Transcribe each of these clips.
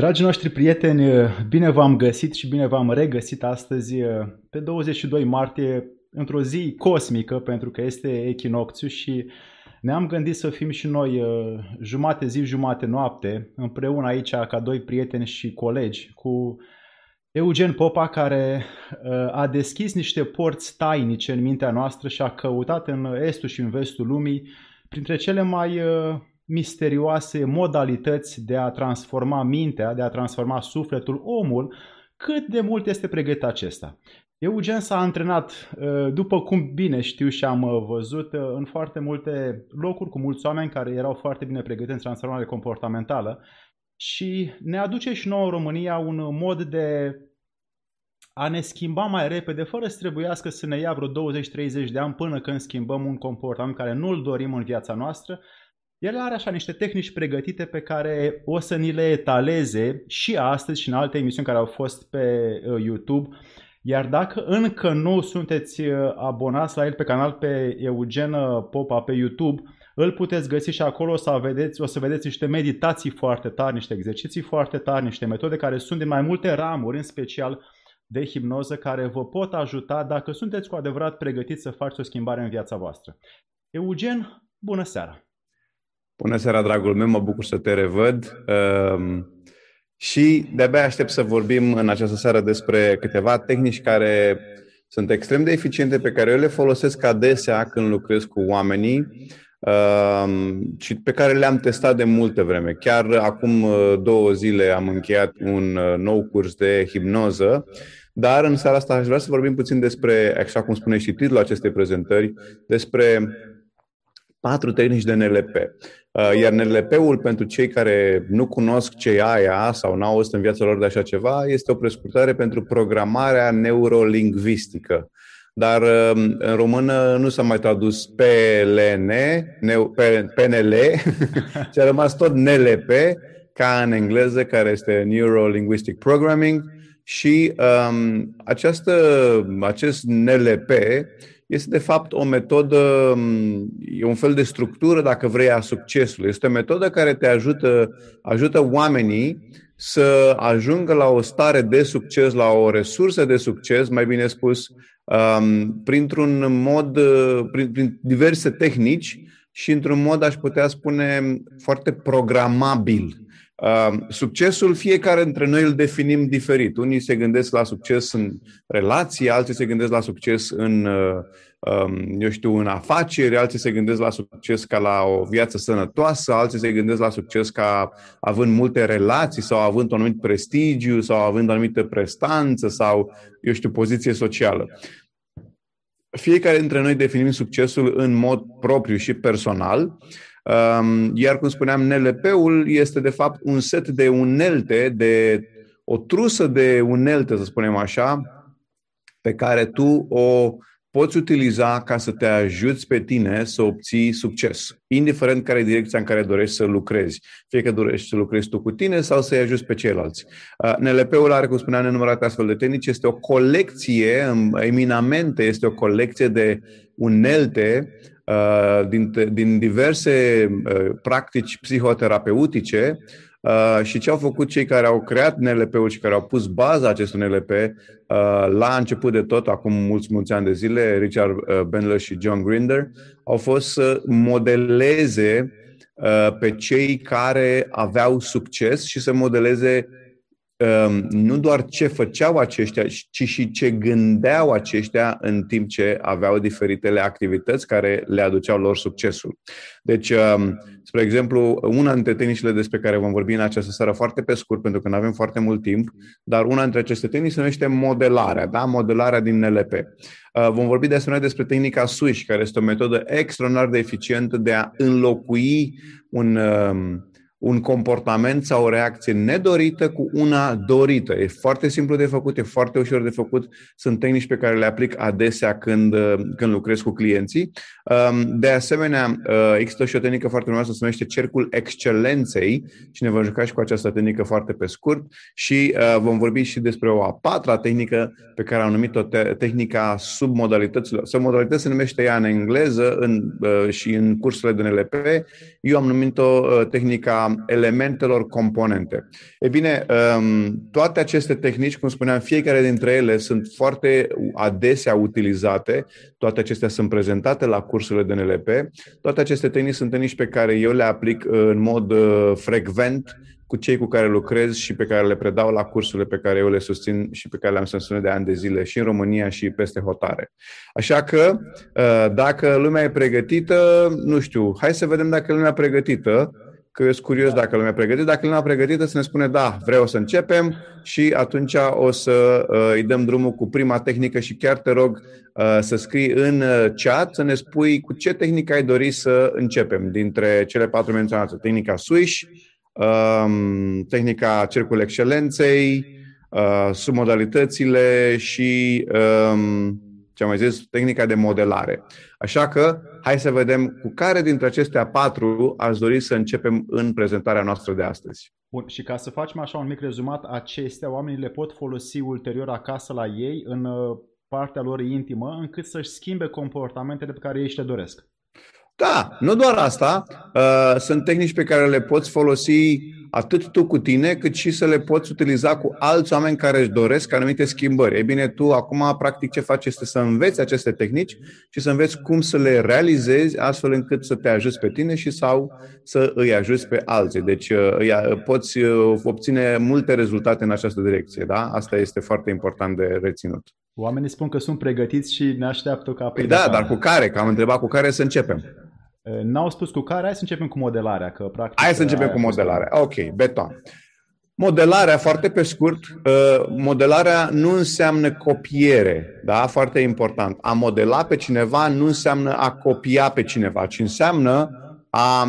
Dragii noștri prieteni, bine v-am găsit și bine v-am regăsit astăzi pe 22 martie într-o zi cosmică pentru că este echinocțiu și ne-am gândit să fim și noi jumate zi, jumate noapte împreună aici ca doi prieteni și colegi cu Eugen Popa care a deschis niște porți tainice în mintea noastră și a căutat în estul și în vestul lumii printre cele mai misterioase modalități de a transforma mintea, de a transforma sufletul, omul, cât de mult este pregătit acesta. Eugen s-a antrenat, uh, după cum bine știu și am uh, văzut, uh, în foarte multe locuri cu mulți oameni care erau foarte bine pregătiți în transformare comportamentală și ne aduce și nouă în România un mod de a ne schimba mai repede, fără să trebuiască să ne ia vreo 20-30 de ani până când schimbăm un comportament care nu-l dorim în viața noastră, el are așa niște tehnici pregătite pe care o să ni le etaleze și astăzi și în alte emisiuni care au fost pe uh, YouTube. Iar dacă încă nu sunteți uh, abonați la el pe canal pe Eugen Popa pe YouTube, îl puteți găsi și acolo o să vedeți, o să vedeți niște meditații foarte tari, niște exerciții foarte tari, niște metode care sunt din mai multe ramuri, în special de hipnoză, care vă pot ajuta dacă sunteți cu adevărat pregătiți să faceți o schimbare în viața voastră. Eugen, bună seara! Bună seara, dragul meu, mă bucur să te revăd. Uh, și de-abia aștept să vorbim în această seară despre câteva tehnici care sunt extrem de eficiente, pe care eu le folosesc adesea când lucrez cu oamenii uh, și pe care le-am testat de multe vreme. Chiar acum uh, două zile am încheiat un uh, nou curs de hipnoză, dar în seara asta aș vrea să vorbim puțin despre, așa cum spune și titlul acestei prezentări, despre patru tehnici de NLP. Uh, iar NLP-ul, pentru cei care nu cunosc ce e aia sau n-au auzit în viața lor de așa ceva, este o prescurtare pentru programarea neurolingvistică. Dar um, în română nu s-a mai tradus PLN, PNL, ci a rămas tot NLP, ca în engleză, care este Neuro Linguistic Programming. Și um, această, acest NLP este de fapt o metodă, e un fel de structură, dacă vrei, a succesului. Este o metodă care te ajută, ajută oamenii să ajungă la o stare de succes, la o resursă de succes, mai bine spus, um, printr-un mod, prin, prin diverse tehnici și într-un mod, aș putea spune, foarte programabil. Succesul fiecare dintre noi îl definim diferit. Unii se gândesc la succes în relații, alții se gândesc la succes în, uh, um, eu știu, în afaceri, alții se gândesc la succes ca la o viață sănătoasă, alții se gândesc la succes ca având multe relații sau având un anumit prestigiu sau având o anumită prestanță sau, eu știu, poziție socială. Fiecare dintre noi definim succesul în mod propriu și personal Um, iar, cum spuneam, NLP-ul este, de fapt, un set de unelte, de o trusă de unelte, să spunem așa, pe care tu o poți utiliza ca să te ajuți pe tine să obții succes, indiferent care e direcția în care dorești să lucrezi. Fie că dorești să lucrezi tu cu tine sau să-i ajuți pe ceilalți. Uh, NLP-ul are, cum spuneam, nenumărate astfel de tehnici. Este o colecție, eminamente, este o colecție de unelte Uh, din, din diverse uh, practici psihoterapeutice uh, și ce au făcut cei care au creat NLP-ul și care au pus baza acestui NLP la început de tot, acum mulți, mulți ani de zile, Richard Bandler și John Grinder, au fost să modeleze pe cei care aveau succes și să modeleze Ehm, nu doar ce făceau aceștia, ci și ce gândeau aceștia în timp ce aveau diferitele activități care le aduceau lor succesul. Deci, ehm, spre exemplu, una dintre tehnicile despre care vom vorbi în această seară foarte pe scurt, pentru că nu avem foarte mult timp, dar una dintre aceste tehnici se numește modelarea, da? modelarea din NLP. Ehm, vom vorbi de asemenea despre tehnica Swish, care este o metodă extraordinar de eficientă de a înlocui un un comportament sau o reacție nedorită cu una dorită. E foarte simplu de făcut, e foarte ușor de făcut. Sunt tehnici pe care le aplic adesea când, când lucrez cu clienții. Um, de asemenea, uh, există și o tehnică foarte frumoasă, se numește Cercul Excelenței și ne vom juca și cu această tehnică foarte pe scurt și uh, vom vorbi și despre o a patra tehnică pe care am numit-o tehnica submodalităților. Submodalități se numește ea în engleză în, uh, și în cursurile de NLP. Eu am numit-o tehnica a elementelor componente. E bine, um, toate aceste tehnici, cum spuneam, fiecare dintre ele sunt foarte adesea utilizate, toate acestea sunt prezentate la cursurile de NLP, toate aceste tehnici sunt tehnici pe care eu le aplic în mod uh, frecvent cu cei cu care lucrez și pe care le predau la cursurile pe care eu le susțin și pe care le-am susținut de ani de zile și în România și peste hotare. Așa că, uh, dacă lumea e pregătită, nu știu, hai să vedem dacă lumea e pregătită, că eu sunt curios dacă lumea e pregătită. Dacă lumea e pregătită, să ne spune, da, vreau să începem și atunci o să uh, îi dăm drumul cu prima tehnică și chiar te rog uh, să scrii în chat, să ne spui cu ce tehnică ai dori să începem dintre cele patru menționate. Tehnica Swish, um, tehnica Cercul Excelenței, uh, submodalitățile și, um, ce am mai zis, tehnica de modelare. Așa că, hai să vedem cu care dintre acestea patru aș dori să începem în prezentarea noastră de astăzi. Bun, și ca să facem așa un mic rezumat, acestea oamenii le pot folosi ulterior acasă la ei, în uh, partea lor intimă, încât să-și schimbe comportamentele pe care ei și le doresc. Da, nu doar asta. Uh, sunt tehnici pe care le poți folosi atât tu cu tine, cât și să le poți utiliza cu alți oameni care își doresc anumite schimbări. Ei bine, tu acum, practic, ce faci este să înveți aceste tehnici și să înveți cum să le realizezi astfel încât să te ajuți pe tine și sau să îi ajuți pe alții. Deci, uh, poți uh, obține multe rezultate în această direcție. Da? Asta este foarte important de reținut. Oamenii spun că sunt pregătiți și ne așteaptă ca... Păi da, dar cu care? Că am întrebat cu care să începem. N-au spus cu care, hai să începem cu modelarea. Că, practic, hai să începem cu modelarea. Ok, beton. Modelarea, foarte pe scurt, modelarea nu înseamnă copiere, da? Foarte important. A modela pe cineva nu înseamnă a copia pe cineva, ci înseamnă a,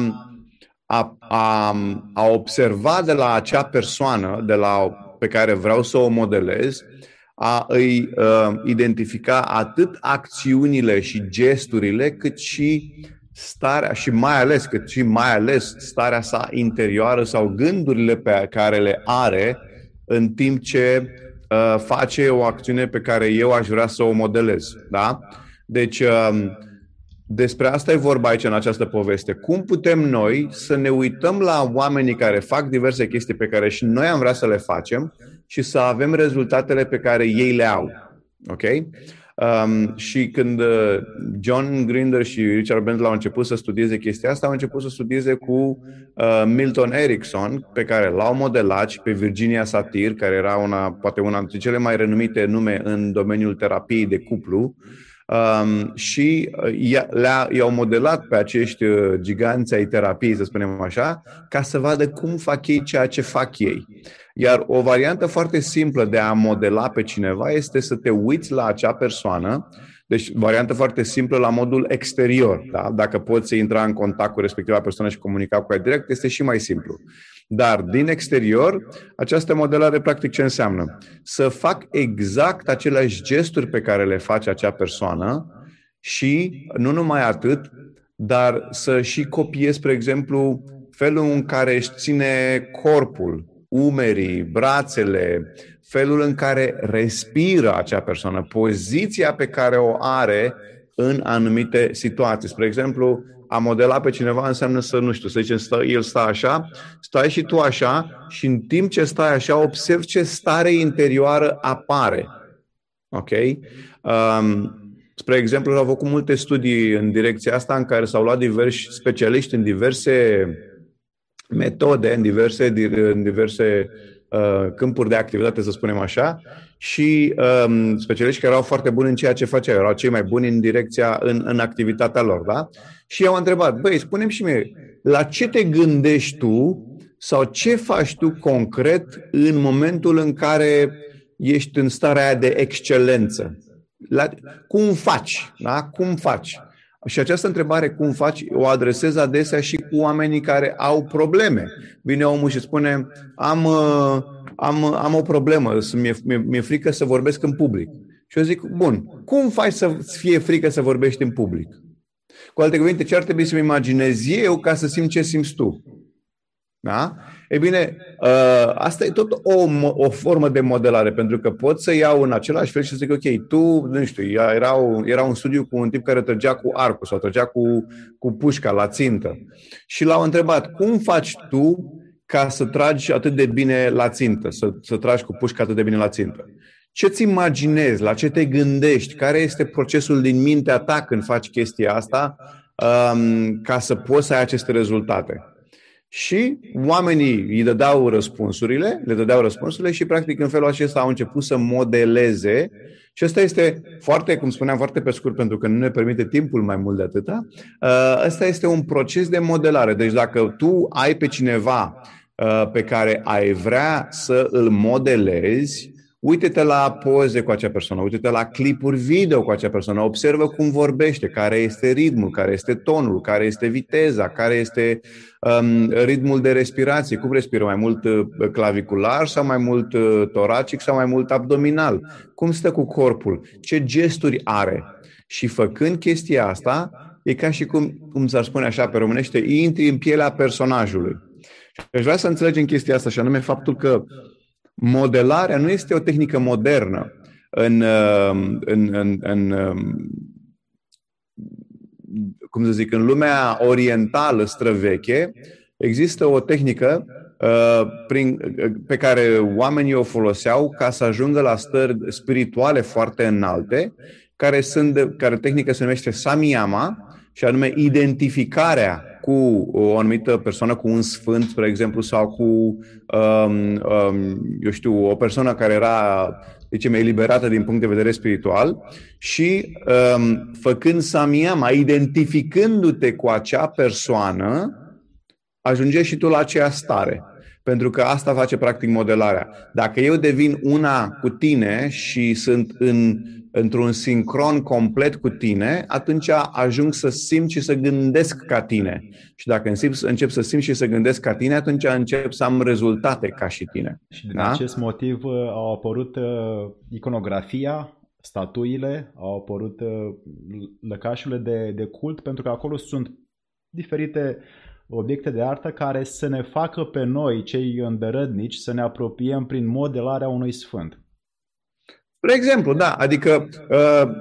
a, a, a observa de la acea persoană de la, pe care vreau să o modelez, a îi uh, identifica atât acțiunile și gesturile, cât și starea și mai ales, cât și mai ales starea sa interioară sau gândurile pe care le are în timp ce uh, face o acțiune pe care eu aș vrea să o modelez. Da? Deci, uh, despre asta e vorba aici în această poveste. Cum putem noi să ne uităm la oamenii care fac diverse chestii pe care și noi am vrea să le facem și să avem rezultatele pe care ei le au. Ok? Um, și când uh, John Grinder și Richard Bent au început să studieze chestia asta, au început să studieze cu uh, Milton Erickson, pe care l-au modelat și pe Virginia Satir, care era una, poate una dintre cele mai renumite nume în domeniul terapiei de cuplu. Um, și uh, le-a, i-au modelat pe acești uh, giganți ai terapiei, să spunem așa, ca să vadă cum fac ei ceea ce fac ei. Iar o variantă foarte simplă de a modela pe cineva este să te uiți la acea persoană, deci variantă foarte simplă la modul exterior. Da? Dacă poți intra în contact cu respectiva persoană și comunica cu ea direct, este și mai simplu. Dar din exterior, această modelare practic ce înseamnă? Să fac exact aceleași gesturi pe care le face acea persoană și nu numai atât, dar să și copiez, spre exemplu, felul în care își ține corpul, umerii, brațele, felul în care respiră acea persoană, poziția pe care o are în anumite situații. Spre exemplu, a modela pe cineva înseamnă să, nu știu, să zicem, stă, el stă așa, stai și tu așa și în timp ce stai așa, observi ce stare interioară apare. Ok? Um, spre exemplu, au făcut multe studii în direcția asta în care s-au luat diversi specialiști în diverse metode în diverse, în diverse uh, câmpuri de activitate, să spunem așa, și um, specialiști care erau foarte buni în ceea ce făceau, erau cei mai buni în direcția, în, în activitatea lor, da? Și i-au întrebat, băi, spune și mie, la ce te gândești tu sau ce faci tu concret în momentul în care ești în starea aia de excelență? La, cum faci? Da? Cum faci? Și această întrebare, cum faci, o adresez adesea și cu oamenii care au probleme. Vine omul și spune, am, uh, am, am o problemă, mi-e, mi-e frică să vorbesc în public. Și eu zic, bun, cum faci să fie frică să vorbești în public? Cu alte cuvinte, ce ar trebui să-mi imaginez eu ca să simt ce simți tu? Da? E bine, uh, asta e tot o, o formă de modelare, pentru că pot să iau în același fel și să zic, ok, tu, nu știu, era, o, era un studiu cu un tip care trăgea cu arcul sau trăgea cu, cu pușca la țintă. Și l-au întrebat, cum faci tu ca să tragi atât de bine la țintă, să, să tragi cu pușca atât de bine la țintă? Ce-ți imaginezi? La ce te gândești? Care este procesul din mintea ta când faci chestia asta um, ca să poți să ai aceste rezultate? Și oamenii îi dădeau răspunsurile, le dădeau răspunsurile și practic în felul acesta au început să modeleze și asta este foarte, cum spuneam, foarte pe scurt, pentru că nu ne permite timpul mai mult de atâta. Uh, ăsta este un proces de modelare. Deci dacă tu ai pe cineva uh, pe care ai vrea să îl modelezi, Uite-te la poze cu acea persoană, uite-te la clipuri video cu acea persoană, observă cum vorbește, care este ritmul, care este tonul, care este viteza, care este um, ritmul de respirație, cum respiră, mai mult uh, clavicular sau mai mult uh, toracic sau mai mult abdominal, cum stă cu corpul, ce gesturi are. Și făcând chestia asta, e ca și cum, cum s-ar spune așa pe românește, intri în pielea personajului. Și aș vrea să înțelegem chestia asta și anume faptul că modelarea nu este o tehnică modernă. În, uh, în, în, în um, cum să zic, în lumea orientală străveche, există o tehnică uh, prin, pe care oamenii o foloseau ca să ajungă la stări spirituale foarte înalte, care, sunt, care tehnică se numește Samyama, și anume identificarea cu o anumită persoană, cu un sfânt, spre exemplu, sau cu, um, um, eu știu, o persoană care era, zicem, eliberată din punct de vedere spiritual și um, făcând samyama, identificându-te cu acea persoană, ajungești și tu la aceea stare. Pentru că asta face practic modelarea. Dacă eu devin una cu tine și sunt în într-un sincron complet cu tine, atunci ajung să simt și să gândesc ca tine. Și dacă încep, încep să simt și să gândesc ca tine, atunci încep să am rezultate ca și tine. Și din da? acest motiv uh, au apărut uh, iconografia, statuile, au apărut uh, lăcașurile de, de cult, pentru că acolo sunt diferite obiecte de artă care să ne facă pe noi, cei îndărădnici, să ne apropiem prin modelarea unui sfânt. Spre exemplu, da, adică uh,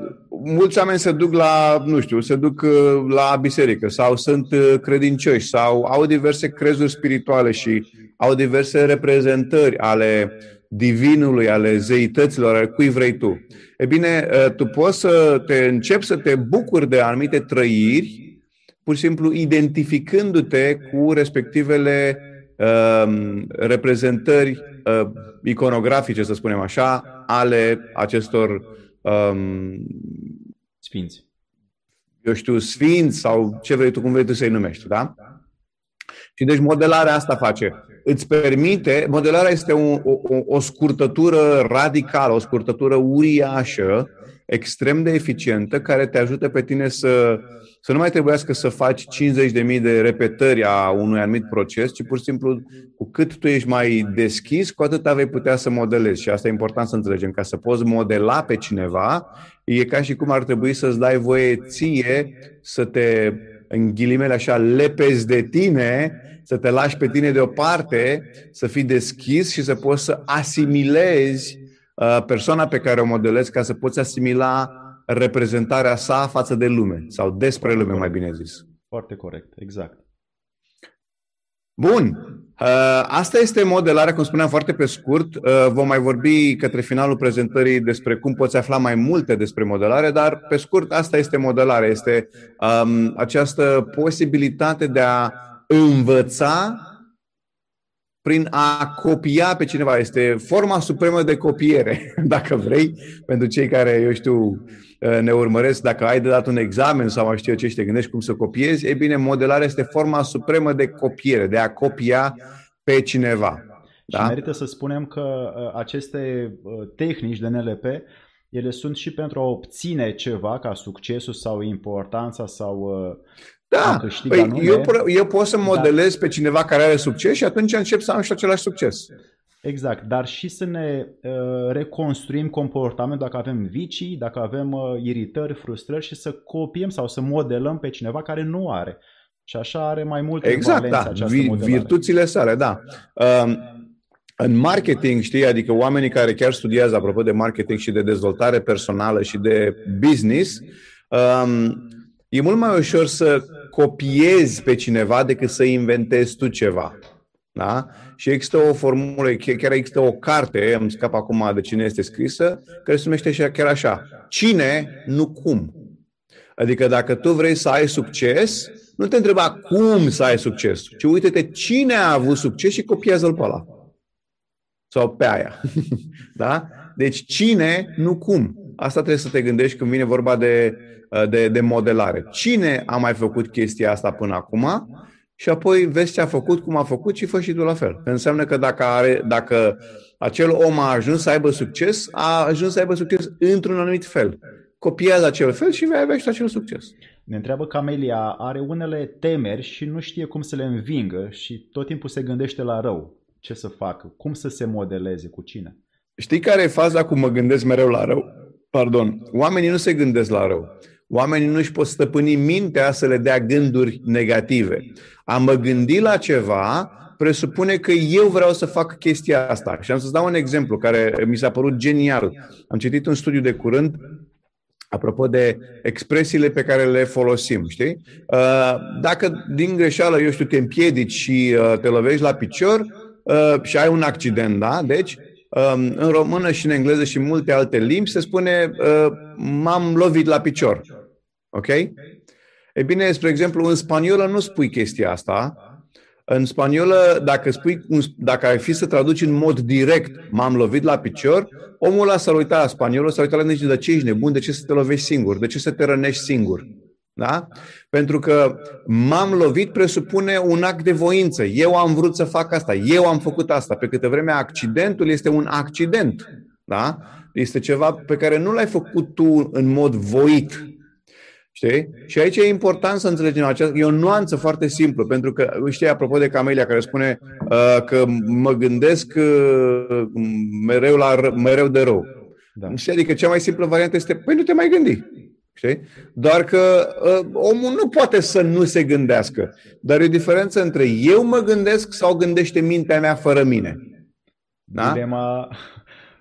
mulți oameni se duc la, nu știu, se duc uh, la biserică sau sunt uh, credincioși sau au diverse crezuri spirituale și au diverse reprezentări ale divinului, ale zeităților, ale cui vrei tu. E bine, uh, tu poți să te începi să te bucuri de anumite trăiri, pur și simplu identificându-te cu respectivele uh, reprezentări uh, iconografice, să spunem așa, ale acestor um, sfinți. Eu știu, sfinți sau ce vrei tu, cum vrei tu să-i numești, da? Și deci modelarea asta face. Îți permite, modelarea este o, o, o scurtătură radicală, o scurtătură uriașă, extrem de eficientă, care te ajută pe tine să să nu mai trebuiască să faci 50.000 de repetări a unui anumit proces, ci pur și simplu, cu cât tu ești mai deschis, cu atât vei putea să modelezi. Și asta e important să înțelegem. Ca să poți modela pe cineva, e ca și cum ar trebui să-ți dai voie ție să te, în ghilimele așa, lepezi de tine, să te lași pe tine deoparte, să fii deschis și să poți să asimilezi uh, persoana pe care o modelezi ca să poți asimila reprezentarea sa față de lume sau despre lume, mai bine zis. Foarte corect, exact. Bun. Uh, asta este modelarea, cum spuneam foarte pe scurt. Uh, vom mai vorbi către finalul prezentării despre cum poți afla mai multe despre modelare, dar pe scurt asta este modelarea. Este um, această posibilitate de a învăța prin a copia pe cineva. Este forma supremă de copiere, dacă vrei, pentru cei care, eu știu, ne urmăresc, dacă ai de dat un examen sau mai știu eu ce și te gândești cum să copiezi, e bine, modelarea este forma supremă de copiere, de a copia pe cineva. Da? Și merită să spunem că uh, aceste uh, tehnici de NLP, ele sunt și pentru a obține ceva ca succesul sau importanța sau uh, da, păi eu, eu pot să modelez da. pe cineva care are succes și atunci încep să am și același succes. Exact, dar și să ne uh, reconstruim comportamentul dacă avem vicii, dacă avem uh, iritări, frustrări și să copiem sau să modelăm pe cineva care nu are. Și așa are mai multe exact, da. această Vi- Virtuțile sale, da. Um, în marketing, știi, adică oamenii care chiar studiază, apropo de marketing și de dezvoltare personală și de business, um, e mult mai ușor să copiezi pe cineva decât să inventezi tu ceva. Da? Și există o formulă, chiar există o carte, îmi scap acum de cine este scrisă, care se numește chiar așa. Cine, nu cum. Adică dacă tu vrei să ai succes, nu te întreba cum să ai succes, ci uite-te cine a avut succes și copiază-l pe ăla. Sau pe aia. da? Deci cine, nu cum. Asta trebuie să te gândești când vine vorba de, de, de modelare. Cine a mai făcut chestia asta până acum și apoi vezi ce a făcut, cum a făcut și fă și tu la fel. Că înseamnă că dacă, are, dacă acel om a ajuns să aibă succes, a ajuns să aibă succes într-un anumit fel. Copiază acel fel și vei avea și acel succes. Ne întreabă Camelia, are unele temeri și nu știe cum să le învingă și tot timpul se gândește la rău. Ce să facă? Cum să se modeleze? Cu cine? Știi care e faza cu mă gândesc mereu la rău? Pardon. Oamenii nu se gândesc la rău. Oamenii nu își pot stăpâni mintea să le dea gânduri negative. A mă gândi la ceva presupune că eu vreau să fac chestia asta. Și am să-ți dau un exemplu care mi s-a părut genial. Am citit un studiu de curând apropo de expresiile pe care le folosim, știi? Uh, dacă din greșeală, eu știu, te împiedici și uh, te lovești la picior uh, și ai un accident, da? Deci, um, în română și în engleză și în multe alte limbi se spune m-am lovit la picior. Ok? E bine, spre exemplu, în spaniolă nu spui chestia asta. În spaniolă, dacă, spui, dacă ai fi să traduci în mod direct, m-am lovit la picior, omul ăla s-ar uita la spaniolă, s-ar uita la nici de ce ești nebun, de ce să te lovești singur, de ce să te rănești singur. Da? Pentru că m-am lovit presupune un act de voință. Eu am vrut să fac asta, eu am făcut asta. Pe câte vreme accidentul este un accident. Da? Este ceva pe care nu l-ai făcut tu în mod voit. Știi? Și aici e important să înțelegem această, e o nuanță foarte simplă, pentru că, știi, apropo de Camelia care spune uh, că mă gândesc uh, mereu, la, mereu de rău. Da. Știi? Adică cea mai simplă variantă este, păi nu te mai gândi. Știi? Doar că uh, omul nu poate să nu se gândească. Dar e o diferență între eu mă gândesc sau gândește mintea mea fără mine. Da? Dilema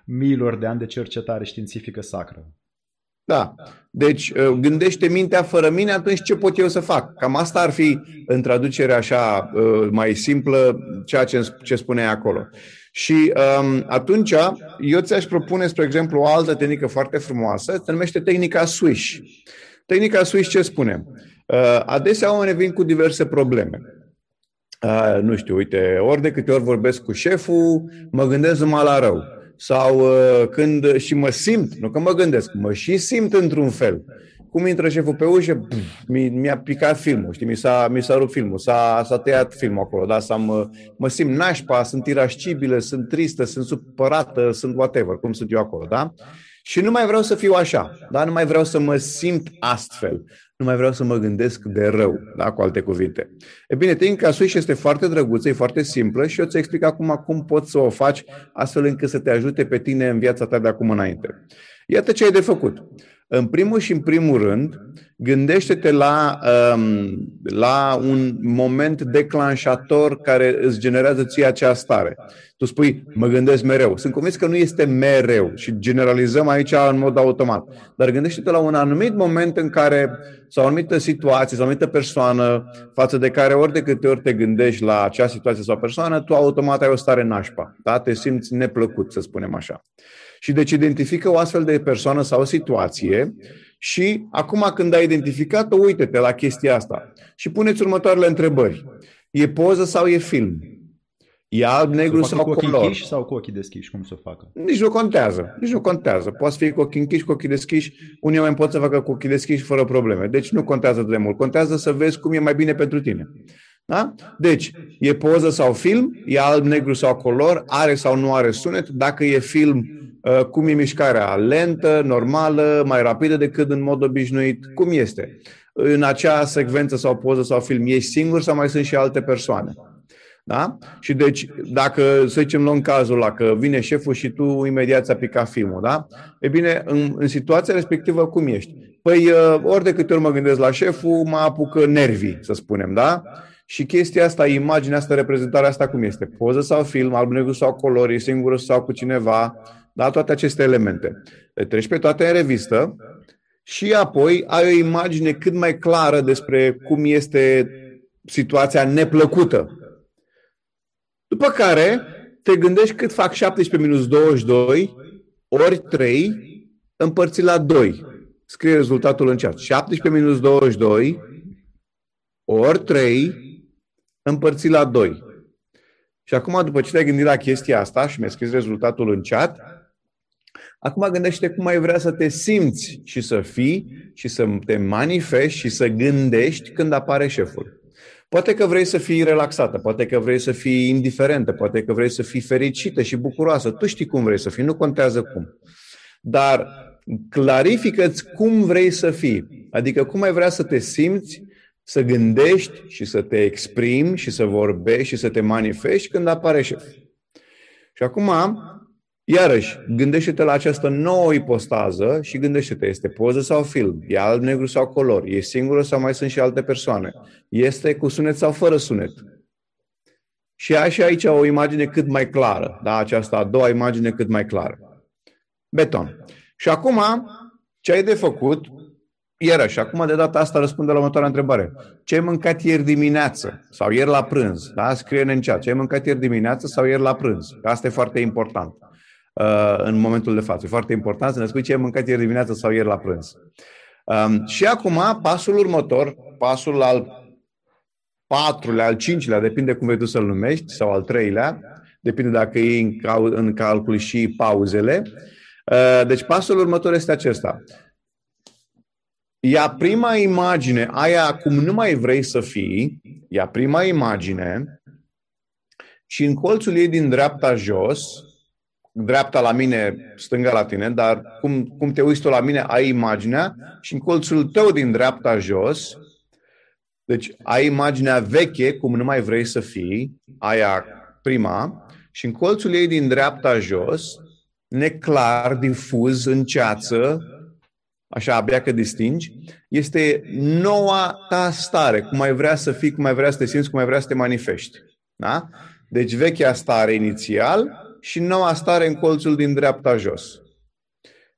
miilor de ani de cercetare științifică sacră. Da. Deci uh, gândește mintea fără mine, atunci ce pot eu să fac? Cam asta ar fi în traducere așa uh, mai simplă ceea ce, ce spune acolo. Și um, atunci eu ți-aș propune, spre exemplu, o altă tehnică foarte frumoasă, se numește tehnica Swish. Tehnica Swish ce spune? Uh, adesea oamenii vin cu diverse probleme. Uh, nu știu, uite, ori de câte ori vorbesc cu șeful, mă gândesc numai la rău sau uh, când și mă simt, nu că mă gândesc, mă și simt într-un fel. Cum intră șeful pe ușă, pf, mi, a picat filmul, știi, mi s-a, mi s-a rupt filmul, s-a, s-a tăiat filmul acolo, da, s-a, mă, mă simt nașpa, sunt irascibile, sunt tristă, sunt supărată, sunt whatever, cum sunt eu acolo, da? Și nu mai vreau să fiu așa, da? nu mai vreau să mă simt astfel nu mai vreau să mă gândesc de rău, da, cu alte cuvinte. E bine, tehnica Swish este foarte drăguță, e foarte simplă și eu ți explic acum cum poți să o faci astfel încât să te ajute pe tine în viața ta de acum înainte. Iată ce ai de făcut. În primul și în primul rând, gândește-te la, um, la un moment declanșator care îți generează ție acea stare. Tu spui, mă gândesc mereu. Sunt convins că nu este mereu și generalizăm aici în mod automat. Dar gândește-te la un anumit moment în care, sau o anumită situație, sau o anumită persoană, față de care ori de câte ori te gândești la acea situație sau persoană, tu automat ai o stare nașpa. Da? Te simți neplăcut, să spunem așa. Și deci identifică o astfel de persoană sau o situație și acum când ai identificat-o, uite-te la chestia asta și puneți următoarele întrebări. E poză sau e film? E alb, negru sau cu color? Ochii sau cu ochii deschiși? Cum să facă? Nici nu contează. Nici nu contează. Poți fi cu ochii închiși, cu ochii deschiși. Unii oameni pot să facă cu ochii deschiși fără probleme. Deci nu contează de mult. Contează să vezi cum e mai bine pentru tine. Da? Deci, e poză sau film, e alb, negru sau color, are sau nu are sunet, dacă e film, uh, cum e mișcarea, lentă, normală, mai rapidă decât în mod obișnuit, cum este. În acea secvență sau poză sau film, ești singur sau mai sunt și alte persoane. Da? Și deci, dacă, să zicem, luăm cazul la că vine șeful și tu imediat ți-a picat filmul, da? E bine, în, în situația respectivă, cum ești? Păi, uh, ori de câte ori mă gândesc la șeful, mă apucă nervii, să spunem, da? Și chestia asta, imaginea asta, reprezentarea asta cum este? Poză sau film, alb, negru sau colori, singură sau cu cineva, da? Toate aceste elemente. Le treci pe toate în revistă și apoi ai o imagine cât mai clară despre cum este situația neplăcută. După care te gândești cât fac 17 minus 22 ori 3 împărțit la 2. Scrie rezultatul în chat. 17 minus 22 ori 3 împărțit la 2. Și acum, după ce te-ai gândit la chestia asta și mi-ai scris rezultatul în chat, acum gândește cum ai vrea să te simți și să fii și să te manifesti și să gândești când apare șeful. Poate că vrei să fii relaxată, poate că vrei să fii indiferentă, poate că vrei să fii fericită și bucuroasă. Tu știi cum vrei să fii, nu contează cum. Dar clarifică-ți cum vrei să fii. Adică cum ai vrea să te simți să gândești și să te exprimi și să vorbești și să te manifesti când apare șef. Și acum, iarăși, gândește-te la această nouă ipostază și gândește-te, este poză sau film, e alb, negru sau color, e singură sau mai sunt și alte persoane, este cu sunet sau fără sunet. Și ai și aici o imagine cât mai clară, da? aceasta a doua imagine cât mai clară. Beton. Și acum, ce ai de făcut Iarăși, acum de data asta răspunde la următoarea întrebare. Ce ai mâncat ieri dimineață sau ieri la prânz? Da? Scrie în chat. Ce ai mâncat ieri dimineață sau ieri la prânz? Asta e foarte important uh, în momentul de față. E foarte important să ne spui ce ai mâncat ieri dimineață sau ieri la prânz. Um, și acum, pasul următor, pasul al patrulea, al cincilea, depinde cum vei tu să-l numești, sau al treilea, depinde dacă e în, cal- în calcul și pauzele. Uh, deci pasul următor este acesta ia prima imagine, aia cum nu mai vrei să fii, ia prima imagine și în colțul ei din dreapta jos, dreapta la mine, stânga la tine, dar cum, cum te uiți tu la mine, ai imaginea și în colțul tău din dreapta jos, deci ai imaginea veche, cum nu mai vrei să fii, aia prima, și în colțul ei din dreapta jos, neclar, difuz, în ceață, așa abia că distingi, este noua ta stare, cum ai vrea să fii, cum ai vrea să te simți, cum ai vrea să te manifesti. Da? Deci vechea stare inițial și noua stare în colțul din dreapta jos.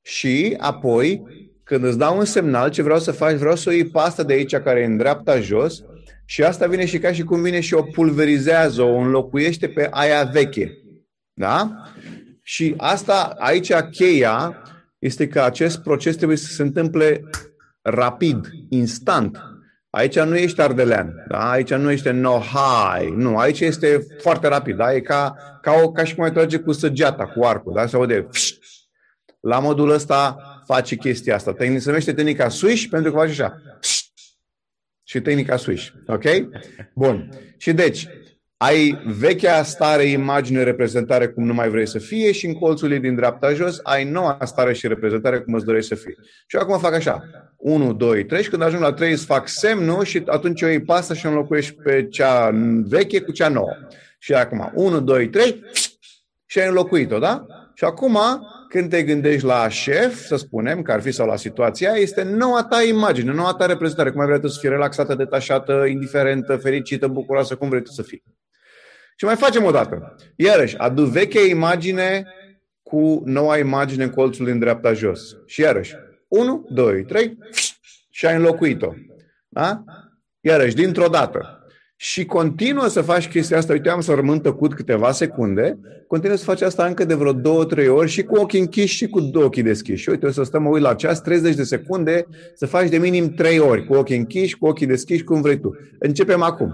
Și apoi, când îți dau un semnal, ce vreau să faci, vreau să o iei pasta de aici care e în dreapta jos și asta vine și ca și cum vine și o pulverizează, o înlocuiește pe aia veche. Da? Și asta, aici cheia este că acest proces trebuie să se întâmple rapid, instant. Aici nu ești ardelean, da? aici nu ești no high, nu, aici este foarte rapid, da? e ca, ca, o, ca și cum ai trage cu săgeata, cu arcul, da? se aude la modul ăsta face chestia asta. Tehnic, se numește tehnica swish pentru că face așa. Și tehnica swish. Ok? Bun. Și deci, ai vechea stare, imagine, reprezentare cum nu mai vrei să fie și în colțul ei din dreapta jos ai noua stare și reprezentare cum îți dorești să fie. Și acum fac așa. 1, 2, 3 și când ajung la 3 îți fac semnul și atunci o iei pasă și înlocuiești pe cea veche cu cea nouă. Și acum 1, 2, 3 și ai înlocuit-o, da? Și acum, când te gândești la șef, să spunem, că ar fi sau la situația, este noua ta imagine, noua ta reprezentare, cum ai vrea tu să fii relaxată, detașată, indiferentă, fericită, bucuroasă, cum vrei tu să fii. Și mai facem o dată. Iarăși, adu vechea imagine cu noua imagine în colțul din dreapta jos. Și iarăși, 1, 2, 3 și ai înlocuit-o. Da? Iarăși, dintr-o dată. Și continuă să faci chestia asta. Uite, am să rămân tăcut câteva secunde. Continuă să faci asta încă de vreo două, trei ori și cu ochii închiși și cu ochii deschiși. Și uite, o să stăm, mă uit la ceas, 30 de secunde, să faci de minim trei ori, cu ochii închiși, cu ochii deschiși, cum vrei tu. Începem acum.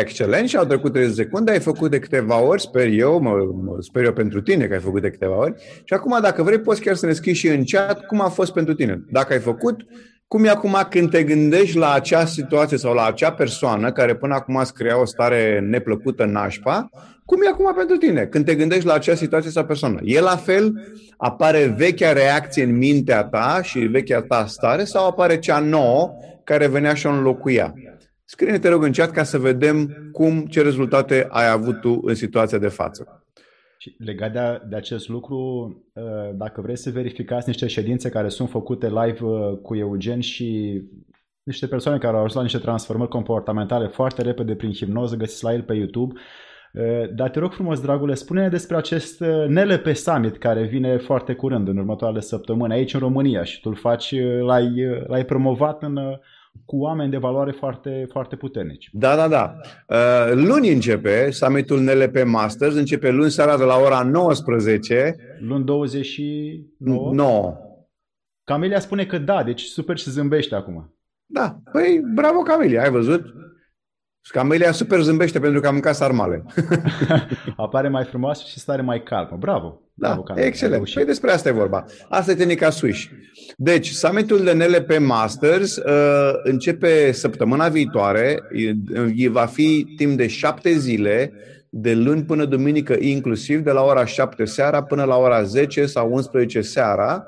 Excelent și au trecut 30 secunde, ai făcut de câteva ori, sper eu, mă, mă, sper eu pentru tine că ai făcut de câteva ori. Și acum, dacă vrei, poți chiar să ne scrii și în chat cum a fost pentru tine. Dacă ai făcut, cum e acum când te gândești la acea situație sau la acea persoană care până acum scria o stare neplăcută nașpa, cum e acum pentru tine când te gândești la acea situație sau persoană? E la fel? Apare vechea reacție în mintea ta și vechea ta stare sau apare cea nouă care venea și o înlocuia? Scrie-ne, te rog, în chat ca să vedem cum, ce rezultate ai avut tu în situația de față. Și legat de, de acest lucru, uh, dacă vrei să verificați niște ședințe care sunt făcute live uh, cu Eugen și niște persoane care au ajuns la niște transformări comportamentale foarte repede prin hipnoză, găsiți la el pe YouTube. Uh, dar te rog frumos, dragule, spune-ne despre acest NLP Summit care vine foarte curând, în următoarele săptămâni, aici în România și tu îl faci, l-ai, l-ai promovat în cu oameni de valoare foarte, foarte puternici. Da, da, da. Uh, luni începe summitul NLP Masters, începe luni seara de la ora 19. Luni 29? 9. Camelia spune că da, deci super și zâmbește acum. Da, păi bravo Camelia, ai văzut? Camelia super zâmbește pentru că a mâncat sarmale. Apare mai frumoasă și stare mai calmă. Bravo! Da, Bravo, excelent. Păi despre asta e vorba. Asta e tehnica Swish. Deci, summitul de NLP Masters uh, începe săptămâna viitoare. Uh, va fi timp de șapte zile, de luni până duminică inclusiv, de la ora 7 seara până la ora 10 sau 11 seara.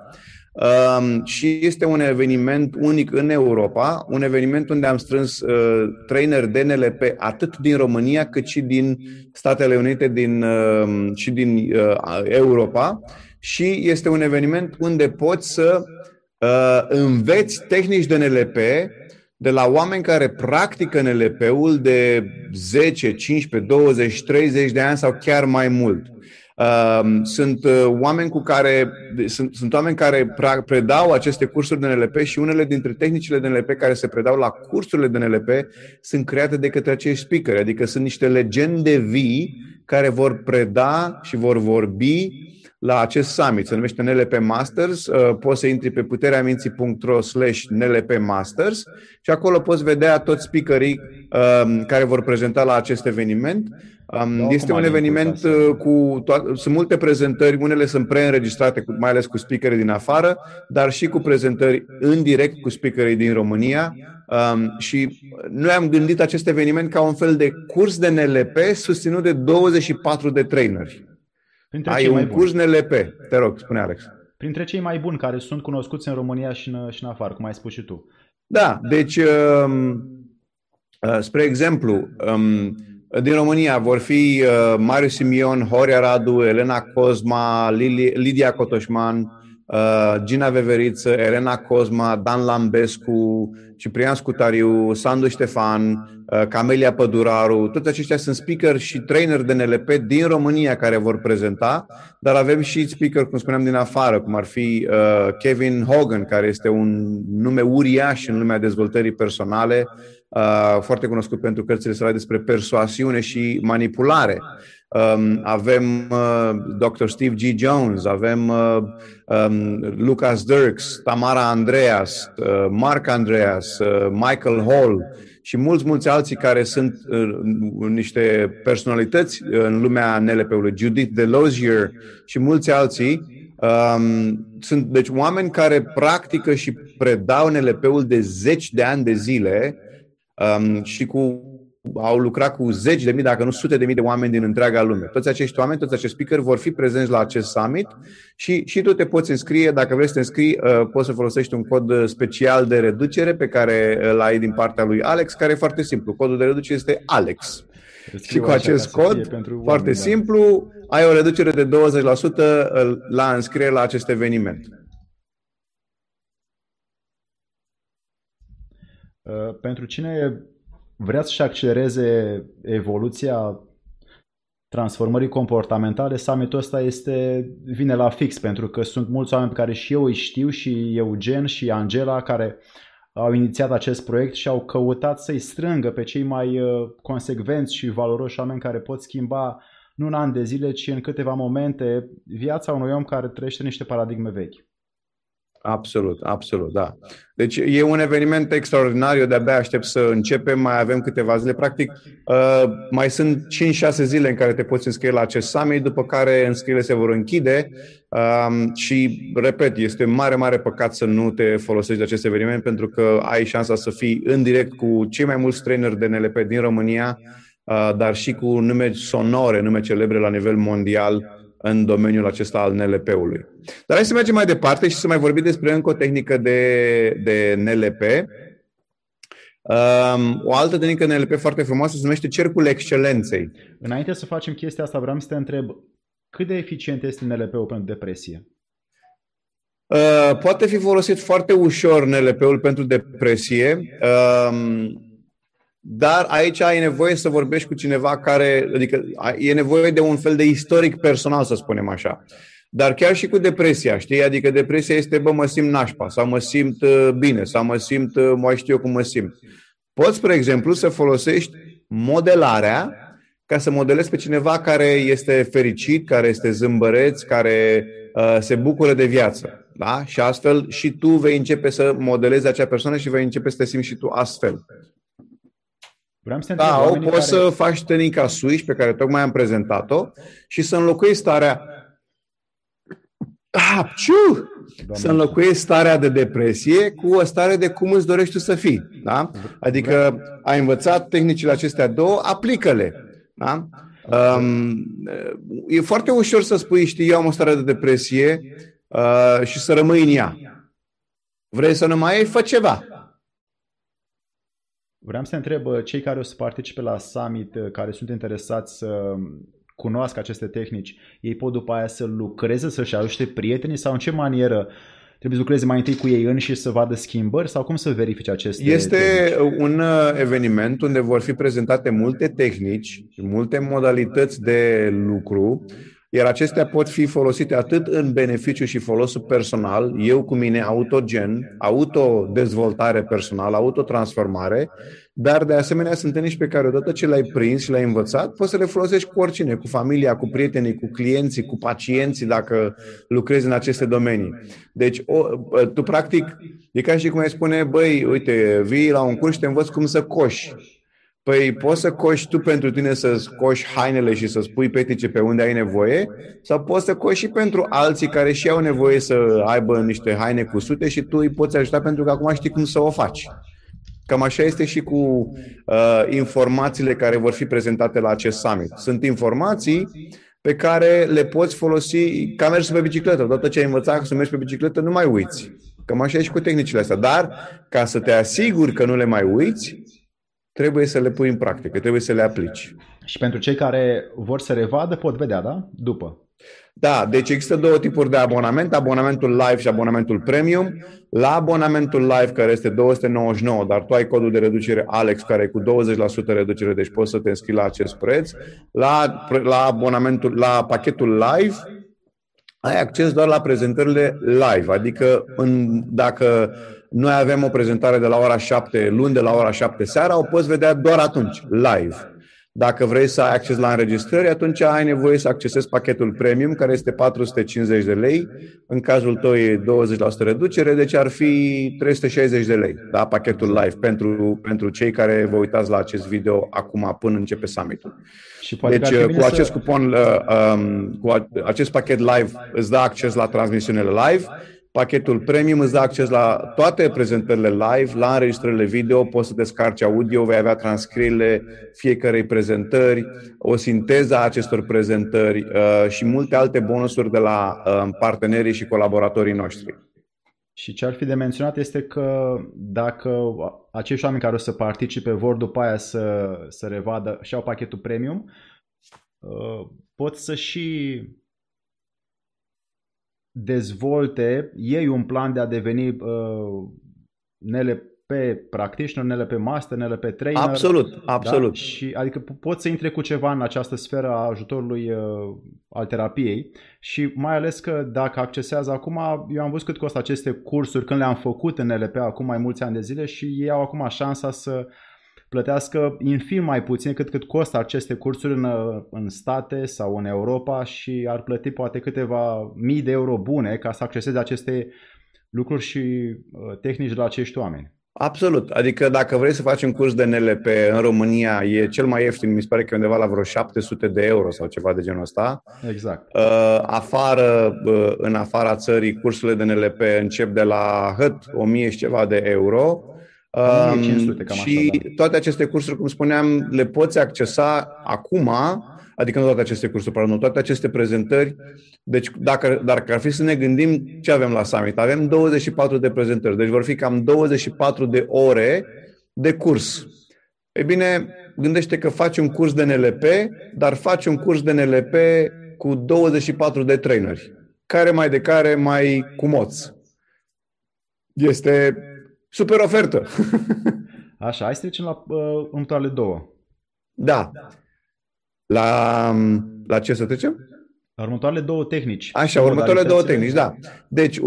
Um, și este un eveniment unic în Europa, un eveniment unde am strâns uh, traineri de NLP atât din România cât și din Statele Unite din, uh, și din uh, Europa și este un eveniment unde poți să uh, înveți tehnici de NLP de la oameni care practică NLP-ul de 10, 15, 20, 30 de ani sau chiar mai mult. Sunt uh, oameni cu care sunt, sunt oameni care predau aceste cursuri de NLP și unele dintre tehnicile de NLP care se predau la cursurile de NLP sunt create de către acești speaker, adică sunt niște legende vii care vor preda și vor vorbi la acest summit. Se numește NLP Masters. Uh, poți să intri pe putereaminții.ro slash NLP Masters și acolo poți vedea toți speakerii um, care vor prezenta la acest eveniment. Um, da, este un eveniment uh, cu to- sunt multe prezentări, unele sunt preînregistrate, mai ales cu speakerii din afară, dar și cu prezentări în direct cu speakerii din România. Um, și noi am gândit acest eveniment ca un fel de curs de NLP susținut de 24 de traineri. Printre Ai un curs NLP. Te rog, spune Alex. Printre cei mai buni care sunt cunoscuți în România și în, și în afară, cum ai spus și tu. Da, deci, um, uh, spre exemplu, um, din România vor fi uh, Marius Simion, Horia Radu, Elena Cosma, Lili, Lidia Cotoșman, uh, Gina Veveriță, Elena Cosma, Dan Lambescu, Ciprian Scutariu, Sandu Ștefan, uh, Camelia Păduraru, toți aceștia sunt speaker și trainer de NLP din România care vor prezenta, dar avem și speaker, cum spuneam, din afară, cum ar fi uh, Kevin Hogan, care este un nume uriaș în lumea dezvoltării personale, uh, foarte cunoscut pentru cărțile sale despre persoasiune și manipulare. Um, avem uh, Dr. Steve G. Jones, avem uh, um, Lucas Dirks, Tamara Andreas, uh, Mark Andreas, uh, Michael Hall și mulți, mulți alții care sunt uh, niște personalități în lumea NLP-ului, Judith Delosier și mulți alții. Um, sunt deci oameni care practică și predau NLP-ul de zeci de ani de zile um, și cu au lucrat cu zeci de mii, dacă nu sute de mii de oameni din întreaga lume. Toți acești oameni, toți acești speaker vor fi prezenți la acest summit și, și tu te poți înscrie. Dacă vrei să te înscrii, uh, poți să folosești un cod special de reducere pe care îl ai din partea lui Alex, care e foarte simplu. Codul de reducere este Alex. Și cu acest cod, foarte oameni, da. simplu, da. ai o reducere de 20% la înscriere la acest eveniment. Uh, pentru cine vrea să-și accelereze evoluția transformării comportamentale, summitul ăsta este, vine la fix, pentru că sunt mulți oameni pe care și eu îi știu, și Eugen, și Angela, care au inițiat acest proiect și au căutat să-i strângă pe cei mai uh, consecvenți și valoroși oameni care pot schimba nu în ani de zile, ci în câteva momente viața unui om care trăiește niște paradigme vechi. Absolut, absolut, da. Deci e un eveniment extraordinar, eu de-abia aștept să începem, mai avem câteva zile. Practic, uh, mai sunt 5-6 zile în care te poți înscrie la acest summit, după care înscrierile se vor închide um, și, repet, este mare, mare păcat să nu te folosești de acest eveniment pentru că ai șansa să fii în direct cu cei mai mulți traineri de NLP din România, uh, dar și cu nume sonore, nume celebre la nivel mondial, în domeniul acesta al NLP-ului. Dar hai să mergem mai departe și să mai vorbim despre încă o tehnică de, de NLP. Um, o altă tehnică NLP foarte frumoasă se numește cercul excelenței. Înainte să facem chestia asta, vreau să te întreb cât de eficient este NLP-ul pentru depresie? Uh, poate fi folosit foarte ușor NLP-ul pentru depresie. Uh, dar aici ai nevoie să vorbești cu cineva care, adică e nevoie de un fel de istoric personal, să spunem așa. Dar chiar și cu depresia, știi? Adică depresia este, bă, mă simt nașpa, sau mă simt uh, bine, sau mă simt, uh, mai știu eu cum mă simt. Poți, spre exemplu, să folosești modelarea ca să modelezi pe cineva care este fericit, care este zâmbăreț, care uh, se bucură de viață. Da? Și astfel și tu vei începe să modelezi acea persoană și vei începe să te simți și tu astfel. Vreau să da, o poți care... să faci tehnica switch pe care tocmai am prezentat-o și să înlocuiești starea Ah, ciu! Să înlocuiești starea de depresie cu o stare de cum îți dorești tu să fii. Da? Adică ai învățat tehnicile acestea două, aplică-le. Da? Um, e foarte ușor să spui, știi, eu am o stare de depresie uh, și să rămâi în ea. Vrei să nu mai ai? Fă ceva. Vreau să întreb uh, cei care o să participe la summit, uh, care sunt interesați să cunoască aceste tehnici, ei pot după aia să lucreze, să-și ajute prietenii sau în ce manieră trebuie să lucreze mai întâi cu ei înși să vadă schimbări sau cum să verifice aceste Este tehnici? un uh, eveniment unde vor fi prezentate multe tehnici, multe modalități de lucru, iar acestea pot fi folosite atât în beneficiu și folosul personal, eu cu mine, autogen, autodezvoltare personală, autotransformare, dar de asemenea sunt tehnici pe care odată ce le-ai prins și le-ai învățat, poți să le folosești cu oricine, cu familia, cu prietenii, cu clienții, cu pacienții, dacă lucrezi în aceste domenii. Deci, o, tu practic, e ca și cum ai spune, băi, uite, vii la un curs și te învăț cum să coși. Păi poți să coși tu pentru tine să coși hainele și să spui petice pe unde ai nevoie sau poți să coși și pentru alții care și au nevoie să aibă niște haine cusute și tu îi poți ajuta pentru că acum știi cum să o faci. Cam așa este și cu uh, informațiile care vor fi prezentate la acest summit. Sunt informații pe care le poți folosi ca mers pe bicicletă. Odată ce ai învățat să mergi pe bicicletă, nu mai uiți. Cam așa e și cu tehnicile astea. Dar, ca să te asiguri că nu le mai uiți, trebuie să le pui în practică, trebuie să le aplici. Și pentru cei care vor să revadă, pot vedea, da? După. Da, deci există două tipuri de abonament, abonamentul live și abonamentul premium. La abonamentul live, care este 299, dar tu ai codul de reducere Alex, care e cu 20% reducere, deci poți să te înscrii la acest preț. La, la abonamentul, la pachetul live, ai acces doar la prezentările live, adică în, dacă noi avem o prezentare de la ora 7 luni, de la ora 7 seara, o poți vedea doar atunci, live. Dacă vrei să ai acces la înregistrări, atunci ai nevoie să accesezi pachetul premium, care este 450 de lei. În cazul tău e 20% reducere, deci ar fi 360 de lei, da? pachetul live, pentru, pentru cei care vă uitați la acest video acum până începe summitul. Și deci cu acest să... cupon, uh, um, cu acest pachet live îți dă acces la transmisiunile live, Pachetul premium îți dă acces la toate prezentările live, la înregistrările video, poți să descarci audio, vei avea transcrierile fiecarei prezentări, o sinteză a acestor prezentări uh, și multe alte bonusuri de la uh, partenerii și colaboratorii noștri. Și ce ar fi de menționat este că dacă acești oameni care o să participe vor după aia să, să revadă și au pachetul premium, uh, pot să și dezvolte ei un plan de a deveni uh, NLP practitioner, NLP master, NLP trainer. Absolut, da? absolut. Da? Și, adică poți să intre cu ceva în această sferă a ajutorului uh, al terapiei și mai ales că dacă accesează acum, eu am văzut cât costă aceste cursuri când le-am făcut în NLP acum mai mulți ani de zile și ei au acum șansa să plătească infim mai puțin cât cât costă aceste cursuri în, în state sau în Europa și ar plăti poate câteva mii de euro bune ca să acceseze aceste lucruri și uh, tehnici la acești oameni. Absolut. Adică dacă vrei să faci un curs de NLP în România, e cel mai ieftin, mi se pare că e undeva la vreo 700 de euro sau ceva de genul ăsta. Exact. Uh, afară, uh, în afara țării, cursurile de NLP încep de la hăt 1000 și ceva de euro. 1500, cam și așa, da. toate aceste cursuri, cum spuneam, le poți accesa acum, adică nu toate aceste cursuri, pardon, toate aceste prezentări. Deci, dacă, dacă ar fi să ne gândim ce avem la summit, avem 24 de prezentări, deci vor fi cam 24 de ore de curs. E bine, gândește că faci un curs de NLP, dar faci un curs de NLP cu 24 de traineri, care mai de care mai cu moți. Este super ofertă. Așa, hai să trecem la uh, următoarele două. Da. La, la ce să trecem? La următoarele două tehnici. Așa, următoarele două tehnici, da. Deci,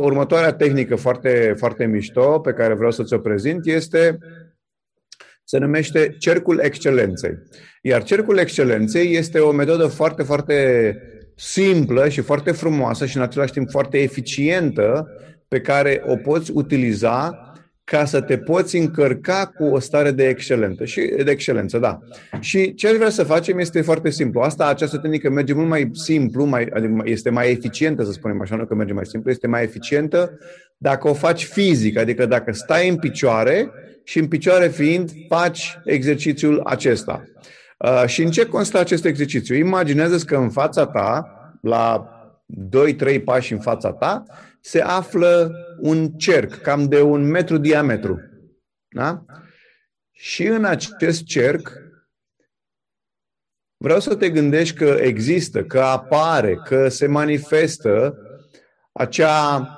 următoarea tehnică foarte, foarte mișto pe care vreau să ți-o prezint este se numește Cercul Excelenței. Iar Cercul Excelenței este o metodă foarte, foarte simplă și foarte frumoasă și în același timp foarte eficientă pe care o poți utiliza ca să te poți încărca cu o stare de excelență. Și de excelență, da. Și ce aș vrea să facem este foarte simplu. Asta, această tehnică merge mult mai simplu, mai, adică este mai eficientă, să spunem așa, nu că merge mai simplu, este mai eficientă dacă o faci fizic, adică dacă stai în picioare și în picioare fiind faci exercițiul acesta. Uh, și în ce constă acest exercițiu? Imaginează-ți că în fața ta, la 2-3 pași în fața ta, se află un cerc cam de un metru diametru. Da? Și în acest cerc vreau să te gândești că există, că apare, că se manifestă acea,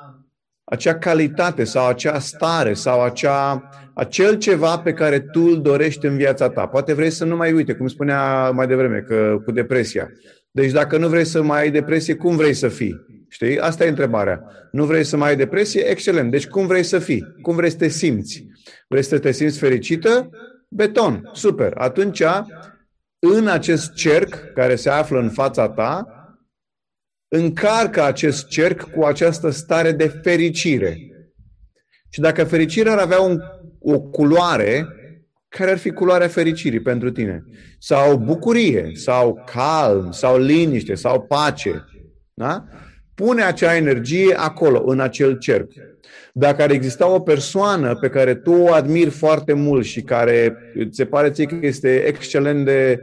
acea calitate sau acea stare sau acea, acel ceva pe care tu îl dorești în viața ta. Poate vrei să nu mai uite, cum spunea mai devreme, că cu depresia. Deci dacă nu vrei să mai ai depresie, cum vrei să fii? Știi? Asta e întrebarea. Nu vrei să mai ai depresie? Excelent. Deci cum vrei să fii? Cum vrei să te simți? Vrei să te simți fericită? Beton. Super. Atunci, în acest cerc care se află în fața ta, încarcă acest cerc cu această stare de fericire. Și dacă fericirea ar avea un, o culoare, care ar fi culoarea fericirii pentru tine? Sau bucurie, sau calm, sau liniște, sau pace. Da? Pune acea energie acolo, în acel cerc. Dacă ar exista o persoană pe care tu o admiri foarte mult și care ți se pare ție că este excelent de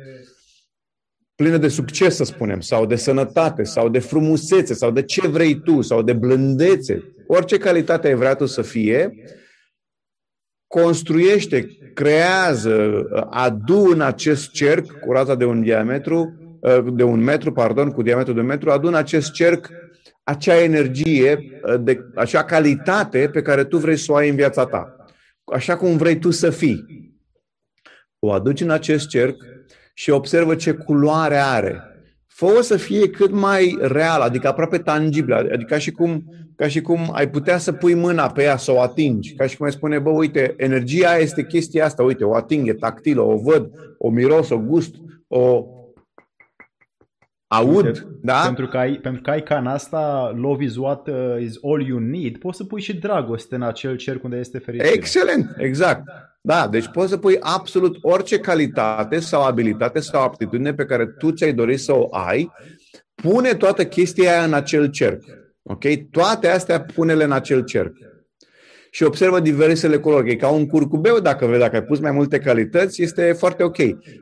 plină de succes, să spunem, sau de sănătate, sau de frumusețe, sau de ce vrei tu, sau de blândețe, orice calitate ai vrea tu să fie, construiește, creează, adună acest cerc cu raza de un diametru, de un metru, pardon, cu diametru de un metru, adună acest cerc acea energie, de, acea calitate pe care tu vrei să o ai în viața ta. Așa cum vrei tu să fii. O aduci în acest cerc și observă ce culoare are. fă să fie cât mai real, adică aproape tangibil, adică ca și, cum, ca și cum ai putea să pui mâna pe ea, să o atingi, ca și cum ai spune, bă, uite, energia este chestia asta, uite, o ating, e tactilă, o văd, o miros, o gust, o aud, Uite, da? Pentru că, ai, pentru că ai ca în asta, love is what uh, is all you need, poți să pui și dragoste în acel cerc unde este fericire. Excelent, exact. Da, deci poți să pui absolut orice calitate sau abilitate sau aptitudine pe care tu ți-ai dorit să o ai, pune toată chestia aia în acel cerc. Ok? Toate astea pune-le în acel cerc și observă diversele culori. E ca un curcubeu, dacă vrei, dacă ai pus mai multe calități, este foarte ok.